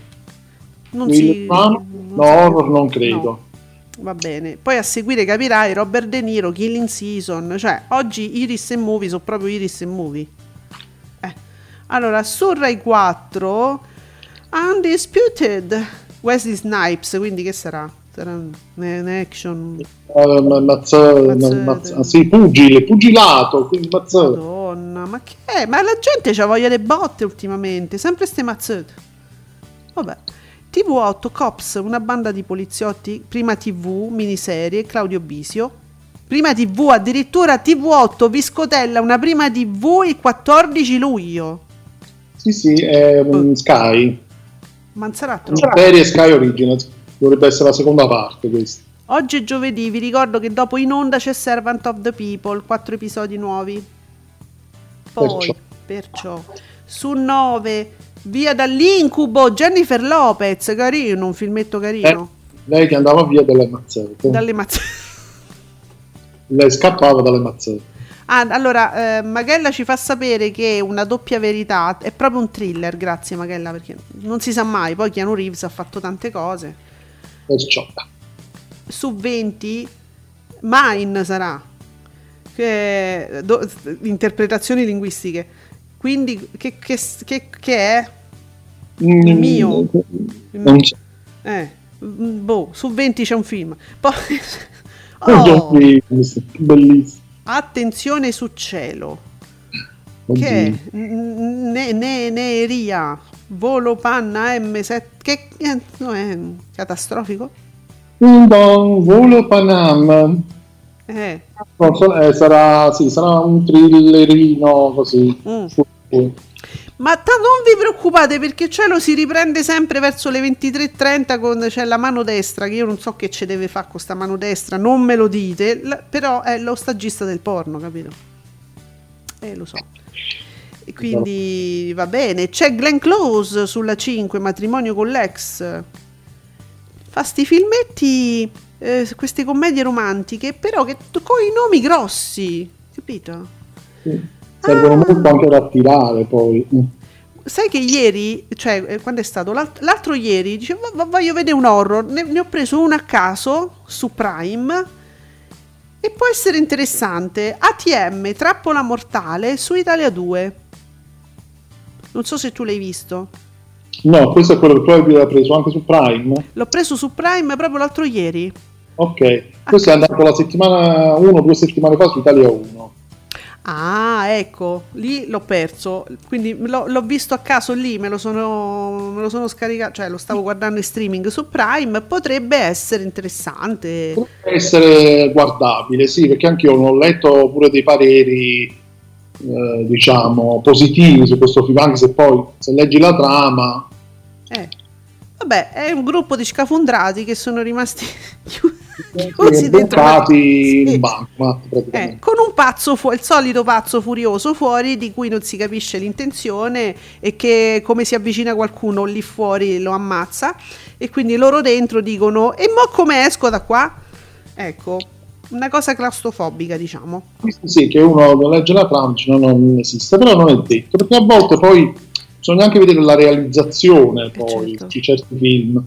Non Thriller si... drama? Non No, horror non credo. no. Va bene, poi a seguire capirai Robert De Niro, Killing Season, cioè oggi Iris e Movie sono proprio Iris e Movie. Eh. Allora, su Rai 4 Undisputed Wesley Snipes, quindi che sarà? Sarà un, action. Eh, ma- mazza- Mazzate. ma- mazza- ah, sì, pugile, pugilato, quindi mazzato. Madonna, ma che è? Ma la gente c'ha voglia le botte ultimamente, sempre ste mazzate. Vabbè. TV8 Cops, una banda di poliziotti, prima TV, miniserie, Claudio Bisio. Prima TV, addirittura TV8 Viscotella, una prima TV il 14 luglio. Sì, sì, è un Sky. Ma non sarà troppo. Una serie Sky Originals. Dovrebbe essere la seconda parte questa. Oggi è giovedì, vi ricordo che dopo in onda c'è Servant of the People, quattro episodi nuovi. Poi, Perciò. perciò, su 9, via dall'incubo, Jennifer Lopez, carino, un filmetto carino. Lei che andava via dalle mazzette. Dalle mazz- Lei scappava dalle mazzette. Ah, allora, eh, Magella ci fa sapere che una doppia verità è proprio un thriller, grazie Magella, perché non si sa mai, poi Keanu Reeves ha fatto tante cose. Perciò. su 20 Mine sarà che do- interpretazioni linguistiche quindi che, che, che, che è il mio Il Mm, Non mio- c'è. eh, mm, boh, su 20 c'è un film poi Oh, bellissimo. attenzione su cielo Oddio. che è? N- ne, ne, neria volo panna M7 che eh, no, è catastrofico Un buon volo Panam. Eh, so, eh, sarà, sì, sarà un thrillerino così. Mm. Ma ta- non vi preoccupate perché cielo si riprende sempre verso le 23.30 con c'è la mano destra che io non so che ci deve fare con sta mano destra, non me lo dite, l- però è lo stagista del porno, capito? Eh, lo so. E quindi va bene. C'è Glenn Close sulla 5, matrimonio con l'ex. Fa sti filmetti, eh, queste commedie romantiche, però che con i nomi grossi, capito? sì. Servono Ah. molto anche da attirare poi. Sai che ieri, cioè eh, quando è stato? L'alt- l'altro ieri, dicevo "Va- voglio vedere un horror, ne, ne ho preso uno a caso su Prime e può essere interessante. ATM, Trappola Mortale su Italia 2. Non so se tu l'hai visto. No, questo è quello che tu hai preso anche su Prime. L'ho preso su Prime proprio l'altro ieri. Ok, questo è andato la settimana 1 due settimane fa su Italia 1. Ah, ecco, lì l'ho perso, quindi l'ho, l'ho visto a caso lì, me lo, sono, me lo sono scaricato, cioè lo stavo guardando in streaming su Prime, potrebbe essere interessante. Potrebbe essere guardabile, sì, perché anche io ho letto pure dei pareri, eh, diciamo, positivi su questo film, anche se poi se leggi la trama... Vabbè, è un gruppo di scafundrati che sono rimasti chiusi dentro una- Sì. in bancomat Eh, con un pazzo fu- il solito pazzo furioso fuori di cui non si capisce l'intenzione e che come si avvicina qualcuno lì fuori lo ammazza e quindi loro dentro dicono e mo come esco da qua? Ecco, una cosa claustrofobica diciamo. Sì, sì, che uno legge la trama dice no, no, non esiste, però non è detto, perché a volte poi bisogna anche vedere la realizzazione poi certo. di certi film.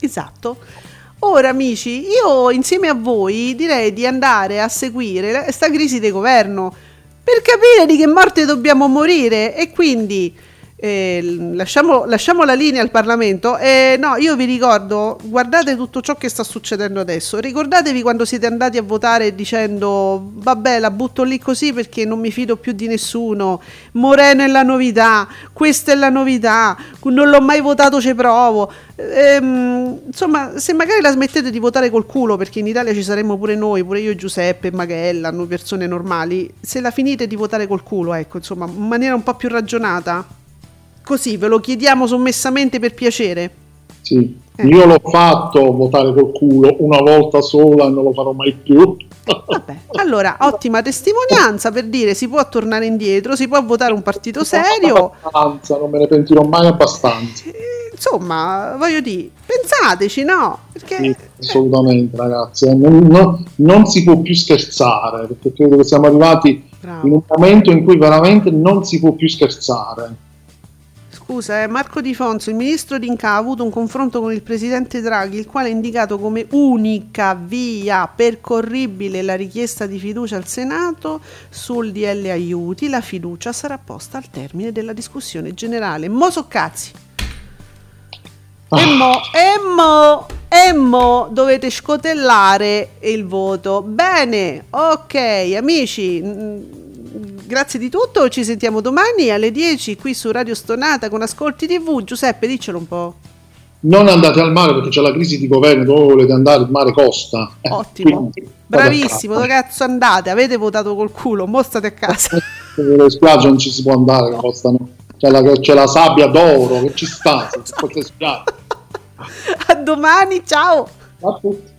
Esatto. Ora amici, io insieme a voi direi di andare a seguire questa crisi di governo per capire di che morte dobbiamo morire e quindi eh, lasciamo, lasciamo la linea al Parlamento. Eh, no, io vi ricordo, guardate tutto ciò che sta succedendo adesso. Ricordatevi quando siete andati a votare dicendo vabbè la butto lì così perché non mi fido più di nessuno. Moreno è la novità, questa è la novità, non l'ho mai votato, ci provo. Ehm, insomma, se magari la smettete di votare col culo, perché in Italia ci saremmo pure noi, pure io, Giuseppe, Maghella, noi persone normali, se la finite di votare col culo, ecco, insomma, in maniera un po' più ragionata, così ve lo chiediamo sommessamente per piacere. Sì. Eh. Io l'ho fatto votare col culo una volta sola e non lo farò mai più. Vabbè, allora, ottima testimonianza per dire si può tornare indietro, si può votare un partito serio. Abbastanza, non me ne pentirò mai abbastanza. Eh, Insomma, voglio dire, pensateci, no? Perché Sì, assolutamente, ragazzi. eh, Non, non- non si può più scherzare, perché credo che siamo arrivati Bravo. in un momento in cui veramente non si può più scherzare. Scusa, eh, Marco Di Fonso, il ministro D'Inca ha avuto un confronto con il presidente Draghi, il quale ha indicato come unica via percorribile la richiesta di fiducia al Senato sul DL aiuti. La fiducia sarà posta al termine della discussione generale. Mo so cazzi. E mo, e mo, e mo dovete scotellare il voto. Bene, ok, amici. Grazie di tutto, ci sentiamo domani alle 10 qui su Radio Stonata con Ascolti TV. Giuseppe, diccelo un po'. Non andate al mare perché c'è la crisi di governo, dove volete andare il mare costa. Eh, Ottimo. quindi, Bravissimo, cazzo andate? Avete votato col culo, mo state a casa. Le spiagge non ci si può andare, che costano. C'è la, c'è la sabbia d'oro che ci sta. A domani, ciao! A tutti.